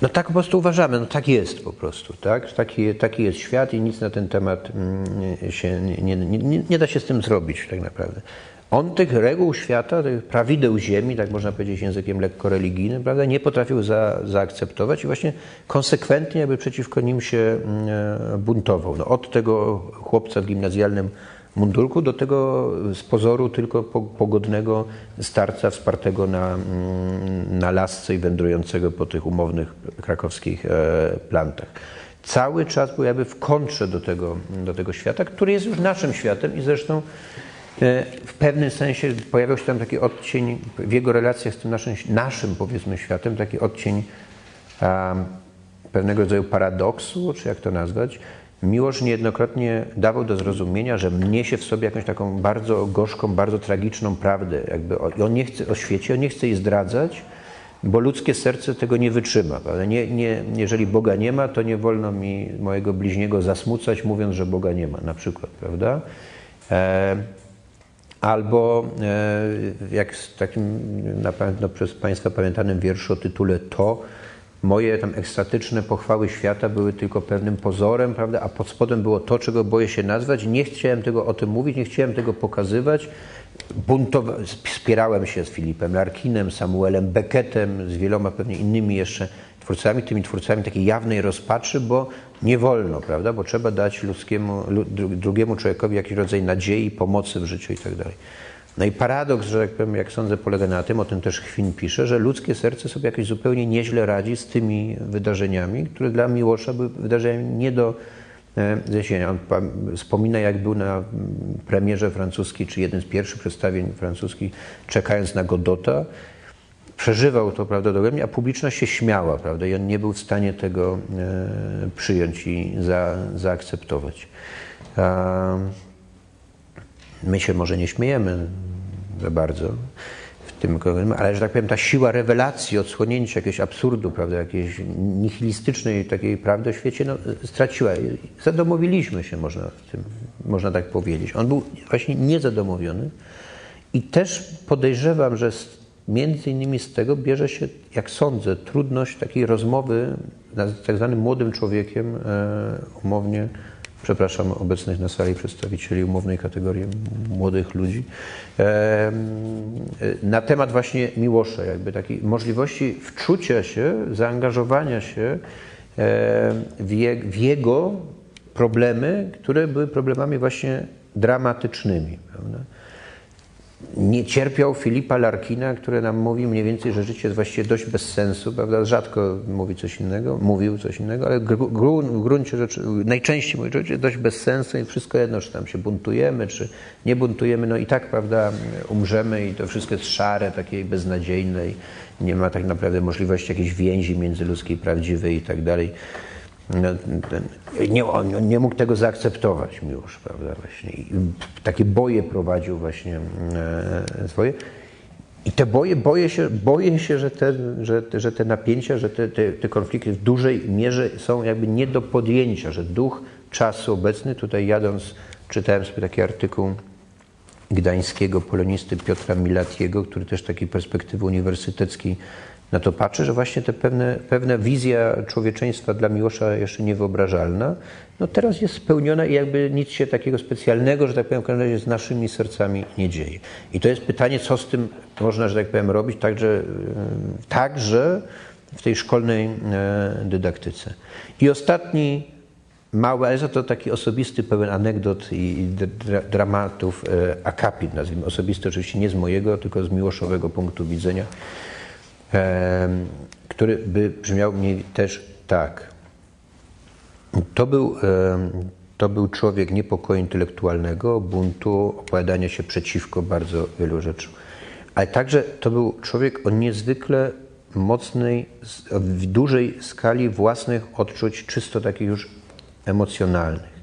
No tak po prostu uważamy, no tak jest po prostu, tak? Taki, taki jest świat i nic na ten temat mm, się nie, nie, nie, nie da się z tym zrobić tak naprawdę. On tych reguł świata, tych prawideł ziemi, tak można powiedzieć językiem lekko religijnym, prawda, nie potrafił za, zaakceptować i właśnie konsekwentnie jakby przeciwko nim się mm, buntował. No, od tego chłopca w gimnazjalnym mundurku do tego z pozoru tylko pogodnego starca wspartego na, mm, na lasce i wędrującego po tych umownych krakowskich e, plantach. Cały czas był jakby w kontrze do tego, do tego świata, który jest już naszym światem i zresztą w pewnym sensie pojawiał się tam taki odcień w jego relacjach z tym naszym, naszym powiedzmy światem, taki odcień um, pewnego rodzaju paradoksu, czy jak to nazwać, Miłosz niejednokrotnie dawał do zrozumienia, że niesie w sobie jakąś taką bardzo gorzką, bardzo tragiczną prawdę. Jakby on nie chce o świecie, on nie chce jej zdradzać, bo ludzkie serce tego nie wytrzyma. Ale nie, nie, jeżeli Boga nie ma, to nie wolno mi mojego bliźniego zasmucać, mówiąc, że Boga nie ma, na przykład, prawda? E, albo e, jak w takim na pewno przez Państwa pamiętanym wierszu o tytule To, moje tam ekstatyczne pochwały świata były tylko pewnym pozorem, prawda? a pod spodem było to, czego boję się nazwać. Nie chciałem tego o tym mówić, nie chciałem tego pokazywać. Buntowa- wspierałem się z Filipem Larkinem, Samuelem Beckettem, z wieloma pewnie innymi jeszcze twórcami, tymi twórcami takiej jawnej rozpaczy, bo nie wolno, prawda? bo trzeba dać ludzkiemu, drugiemu człowiekowi jakiś rodzaj nadziei, pomocy w życiu i tak dalej. No i paradoks, że jak, powiem, jak sądzę, polega na tym, o tym też Chwin pisze, że ludzkie serce sobie jakoś zupełnie nieźle radzi z tymi wydarzeniami, które dla Miłosza były wydarzeniami nie do e, zniesienia. On wspomina, jak był na premierze francuskiej, czy jeden z pierwszych przedstawień francuskich, czekając na Godota, przeżywał to prawda, dogłębnie, a publiczność się śmiała, prawda, i on nie był w stanie tego e, przyjąć i za, zaakceptować. My się może nie śmiejemy za bardzo w tym, ale że tak powiem, ta siła rewelacji, odsłonięcia jakiegoś absurdu, prawda, jakiejś nihilistycznej takiej prawdy o świecie, no, straciła. Zadomowiliśmy się, można, w tym, można tak powiedzieć. On był właśnie niezadomowiony i też podejrzewam, że między innymi z tego bierze się, jak sądzę, trudność takiej rozmowy z tak zwanym młodym człowiekiem, e, umownie przepraszam obecnych na sali przedstawicieli umownej kategorii młodych ludzi, na temat właśnie Miłosza, jakby takiej możliwości wczucia się, zaangażowania się w jego problemy, które były problemami właśnie dramatycznymi. Prawda? Nie cierpiał Filipa Larkina, który nam mówi mniej więcej, że życie jest właściwie dość bez sensu, prawda? Rzadko mówi coś innego, mówił coś innego, ale w gruncie rzeczy najczęściej mówi, że życie dość bez sensu i wszystko jedno, czy tam się buntujemy, czy nie buntujemy, no i tak, prawda, umrzemy i to wszystko jest szare, takiej beznadziejnej, nie ma tak naprawdę możliwości jakiejś więzi międzyludzkiej, prawdziwej i tak dalej. No, nie, on nie mógł tego zaakceptować już, prawda, właśnie. I takie boje prowadził właśnie e, swoje. I te boje, boję się, boję się że, te, że, że te napięcia, że te, te, te konflikty w dużej mierze są jakby nie do podjęcia, że duch czasu obecny, tutaj jadąc, czytałem sobie taki artykuł gdańskiego polonisty Piotra Milatiego, który też takiej perspektywy uniwersyteckiej na to patrzy, że właśnie te pewne, pewna wizja człowieczeństwa dla Miłosza jeszcze niewyobrażalna, no teraz jest spełniona i jakby nic się takiego specjalnego, że tak powiem, w każdym razie z naszymi sercami nie dzieje. I to jest pytanie, co z tym można, że tak powiem, robić także, e, także w tej szkolnej e, dydaktyce. I ostatni mały, ale za to taki osobisty, pełen anegdot i dramatów e, akapit, nazwijmy osobisty, oczywiście nie z mojego, tylko z miłoszowego punktu widzenia który by brzmiał mniej też tak. To był, to był człowiek niepokoju intelektualnego, buntu, opowiadania się przeciwko bardzo wielu rzeczom. Ale także to był człowiek o niezwykle mocnej, w dużej skali własnych odczuć, czysto takich już emocjonalnych.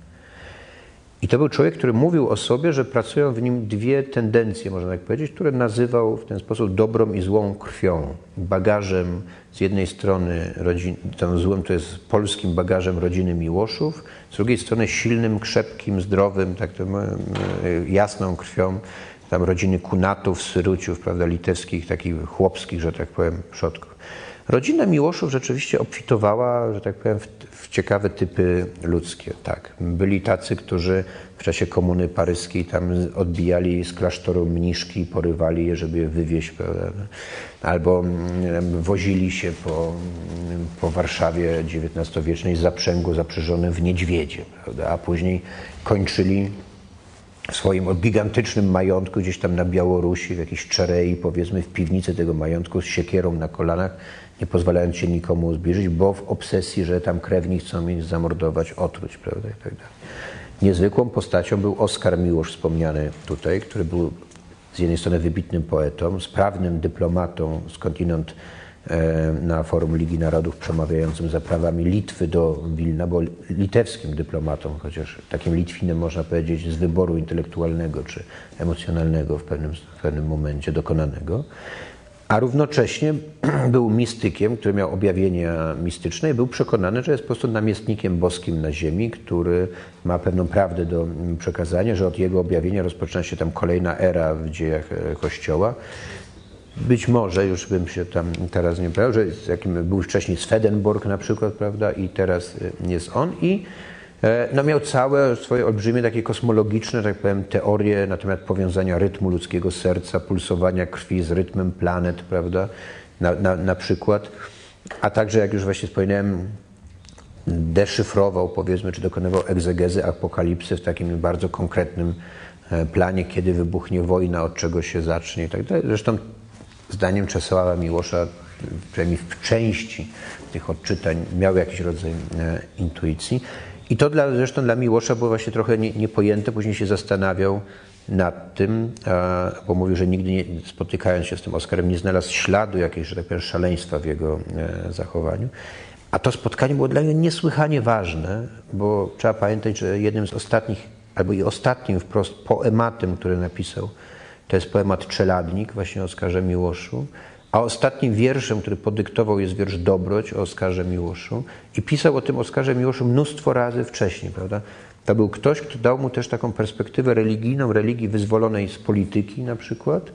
I to był człowiek, który mówił o sobie, że pracują w nim dwie tendencje, można tak powiedzieć, które nazywał w ten sposób dobrą i złą krwią. Bagażem z jednej strony, rodzin, tym złym to jest polskim bagażem rodziny Miłoszów, z drugiej strony silnym, krzepkim, zdrowym, tak to, jasną krwią tam rodziny Kunatów, Syruciów, prawda, litewskich, takich chłopskich, że tak powiem, przodków. Rodzina Miłoszów rzeczywiście obfitowała, że tak powiem, w, ciekawe typy ludzkie. Tak. Byli tacy, którzy w czasie komuny paryskiej tam odbijali z klasztoru mniszki, porywali je, żeby je wywieźć, prawda? albo mm, wozili się po, po Warszawie XIX-wiecznej z zaprzęgu zaprzężone w niedźwiedzie, prawda? a później kończyli w swoim gigantycznym majątku gdzieś tam na Białorusi, w jakiejś czerei, powiedzmy, w piwnicy tego majątku z siekierą na kolanach, nie pozwalając się nikomu zbliżyć, bo w obsesji, że tam krewni chcą mnie zamordować, otruć, prawda, i tak dalej. Niezwykłą postacią był Oskar Miłosz, wspomniany tutaj, który był z jednej strony wybitnym poetą, sprawnym dyplomatą skądinąd e, na forum Ligi Narodów przemawiającym za prawami Litwy do Wilna, bo litewskim dyplomatą, chociaż takim Litwinem można powiedzieć z wyboru intelektualnego czy emocjonalnego w pewnym, w pewnym momencie dokonanego a równocześnie *clears throat* był mistykiem, który miał objawienia mistyczne i był przekonany, że jest po prostu namiestnikiem boskim na ziemi, który ma pewną prawdę do przekazania, że od jego objawienia rozpoczyna się tam kolejna era w dziejach e, Kościoła. Być może, już bym się tam teraz nie powiedział, że jakim był wcześniej Swedenborg na przykład, prawda, i teraz e, jest on i no miał całe swoje olbrzymie takie kosmologiczne, tak powiem, teorie na temat powiązania rytmu ludzkiego serca, pulsowania krwi z rytmem planet, prawda, na, na, na przykład. A także, jak już właśnie wspomniałem, deszyfrował, powiedzmy, czy dokonywał egzegezy apokalipsy w takim bardzo konkretnym e, planie, kiedy wybuchnie wojna, od czego się zacznie tak dalej. Zresztą zdaniem Czesława Miłosza, przynajmniej w części tych odczytań, miał jakiś rodzaj e, intuicji. I to dla, zresztą dla Miłosza było właśnie trochę nie, niepojęte. Później się zastanawiał nad tym, bo mówił, że nigdy nie, spotykając się z tym Oskarem nie znalazł śladu jakiejś, że tak powiem, szaleństwa w jego e, zachowaniu. A to spotkanie było dla niego niesłychanie ważne, bo trzeba pamiętać, że jednym z ostatnich, albo i ostatnim wprost poematem, który napisał, to jest poemat Czeladnik, właśnie o Oskarze Miłoszu. A ostatnim wierszem, który podyktował, jest wiersz Dobroć o Oskarze Miłoszu. I pisał o tym Oskarze Miłoszu mnóstwo razy wcześniej, prawda? To był ktoś, kto dał mu też taką perspektywę religijną, religii wyzwolonej z polityki na przykład,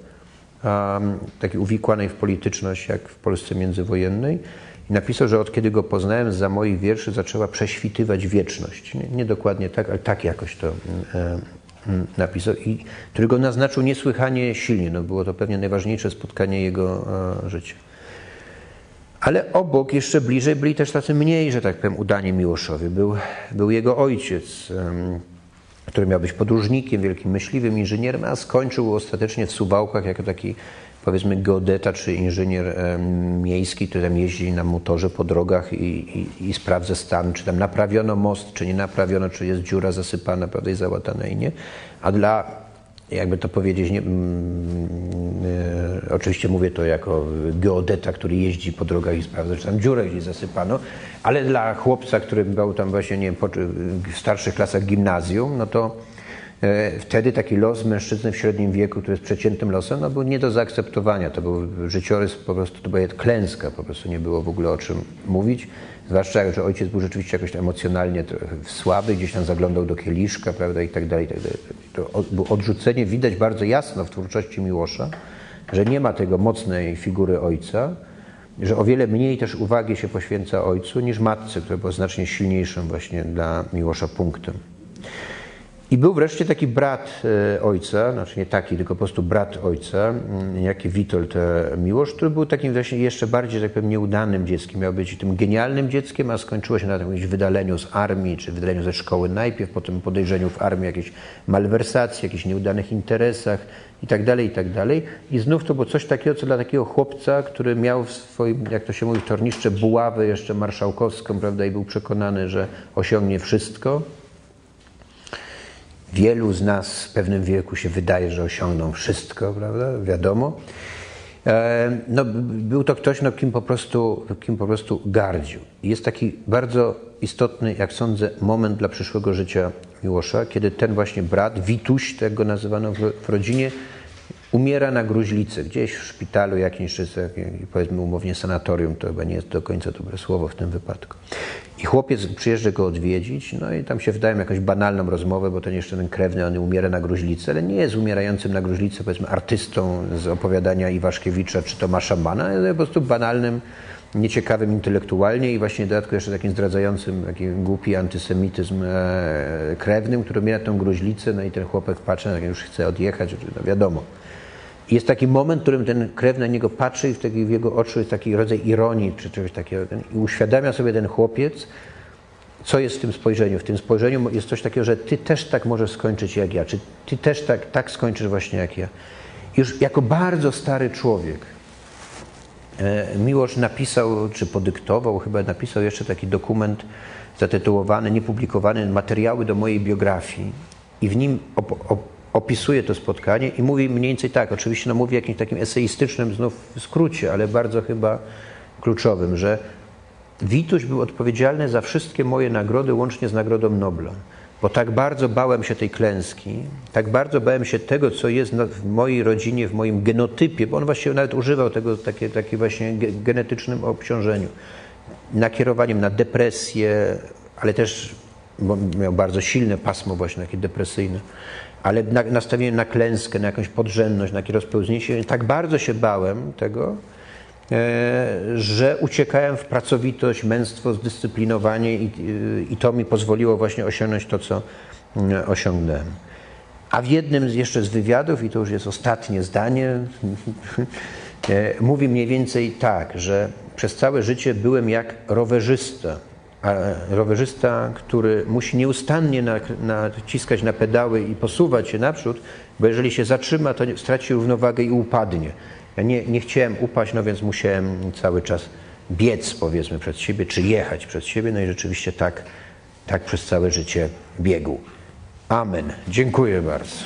um, takiej uwikłanej w polityczność, jak w Polsce międzywojennej. I napisał, że od kiedy go poznałem, za moich wierszy zaczęła prześwitywać wieczność. Nie, nie dokładnie tak, ale tak jakoś to e, napisał i który go naznaczył niesłychanie silnie. No, było to pewnie najważniejsze spotkanie jego e, życia. Ale obok, jeszcze bliżej, byli też tacy mniej, że tak powiem, udani Miłoszowi. Był, był jego ojciec, który miał być podróżnikiem, wielkim myśliwym, inżynierem, a skończył ostatecznie w Suwałkach jako taki powiedzmy geodeta czy inżynier miejski, który tam jeździ na motorze po drogach i, i, i sprawdza stan, czy tam naprawiono most, czy nie naprawiono, czy jest dziura zasypana, prawda, i załatana i nie. A dla, jakby to powiedzieć, nie, e, oczywiście mówię to jako geodeta, który jeździ po drogach i sprawdza, czy tam dziurę gdzieś zasypano, ale dla chłopca, który był tam właśnie, nie wiem, po, w starszych klasach gimnazjum, no to wtedy taki los mężczyzny w średnim wieku, który jest przeciętnym losem, no był nie do zaakceptowania. To był życiorys, po prostu to była klęska, po prostu nie było w ogóle o czym mówić. Zwłaszcza, że ojciec był rzeczywiście jakoś emocjonalnie słaby, gdzieś tam zaglądał do kieliszka, prawda, i tak dalej, i tak dalej. To było odrzucenie, widać bardzo jasno w twórczości Miłosza, że nie ma tego mocnej figury ojca, że o wiele mniej też uwagi się poświęca ojcu niż matce, która była znacznie silniejszym właśnie dla Miłosza punktem. I był wreszcie taki brat e, ojca, znaczy nie taki, tylko po prostu brat ojca, mm, jaki Witold e, Miłosz, który był takim właśnie jeszcze bardziej, tak powiem, nieudanym dzieckiem. Miał być tym genialnym dzieckiem, a skończyło się na jakimś wydaleniu z armii, czy wydaleniu ze szkoły najpierw, potem podejrzeniu w armii jakiejś malwersacji, jakichś nieudanych interesach i tak dalej, i tak dalej. I znów to było coś takiego, co dla takiego chłopca, który miał w swoim, jak to się mówi, torniszcze buławę jeszcze marszałkowską, prawda, i był przekonany, że osiągnie wszystko, Wielu z nas w pewnym wieku się wydaje, że osiągną wszystko, prawda? Wiadomo. E, no, był to ktoś, no, kim, po prostu, kim po prostu gardził. Jest taki bardzo istotny, jak sądzę, moment dla przyszłego życia Miłosza, kiedy ten właśnie brat, Wituś, tak go nazywano w, w rodzinie, umiera na gruźlicy, gdzieś w szpitalu jakimś, czy powiedzmy umownie sanatorium, to chyba nie jest do końca dobre słowo w tym wypadku. I chłopiec przyjeżdża go odwiedzić, no i tam się wdają jakąś banalną rozmowę, bo ten jeszcze ten krewny, on umiera na gruźlicę, ale nie jest umierającym na gruźlicę, powiedzmy, artystą z opowiadania Iwaszkiewicza czy Tomasza Mana, ale po prostu banalnym, nieciekawym intelektualnie i właśnie w dodatku jeszcze takim zdradzającym taki głupi antysemityzm e, krewnym, który umiera tą gruźlicę, no i ten chłopak patrzy, jak już chce odjechać, no wiadomo. Jest taki moment, w którym ten krew na niego patrzy i w, taki, w jego oczu jest taki rodzaj ironii czy czegoś takiego. I uświadamia sobie ten chłopiec, co jest w tym spojrzeniu. W tym spojrzeniu jest coś takiego, że ty też tak możesz skończyć jak ja, czy ty też tak, tak skończysz właśnie jak ja. Już jako bardzo stary człowiek e, Miłosz napisał, czy podyktował, chyba napisał jeszcze taki dokument zatytułowany, niepublikowany, materiały do mojej biografii i w nim op, op, opisuje to spotkanie i mówi mniej więcej tak, oczywiście no mówi w jakimś takim eseistycznym znów skrócie, ale bardzo chyba kluczowym, że Wituś był odpowiedzialny za wszystkie moje nagrody, łącznie z Nagrodą Nobla. Bo tak bardzo bałem się tej klęski, tak bardzo bałem się tego, co jest w mojej rodzinie, w moim genotypie, bo on właściwie nawet używał tego takie, takie właśnie genetycznym obciążeniu, nakierowaniem na depresję, ale też miał bardzo silne pasmo właśnie takie depresyjne ale na, na klęskę, na jakąś podrzędność, na jakieś rozpełznięcie. Tak bardzo się bałem tego, e, że uciekałem w pracowitość, męstwo, zdyscyplinowanie i, i to mi pozwoliło właśnie osiągnąć to, co mm, osiągnąłem. A w jednym z, jeszcze z wywiadów, i to już jest ostatnie zdanie, *laughs* e, mówi mniej więcej tak, że przez całe życie byłem jak rowerzysta rowerzysta, który musi nieustannie naciskać na pedały i posuwać się naprzód, bo jeżeli się zatrzyma, to straci równowagę i upadnie. Ja nie, nie chciałem upaść, no więc musiałem cały czas biec, powiedzmy, przed siebie, czy jechać przed siebie, no i rzeczywiście tak, tak przez całe życie biegł. Amen. Dziękuję bardzo.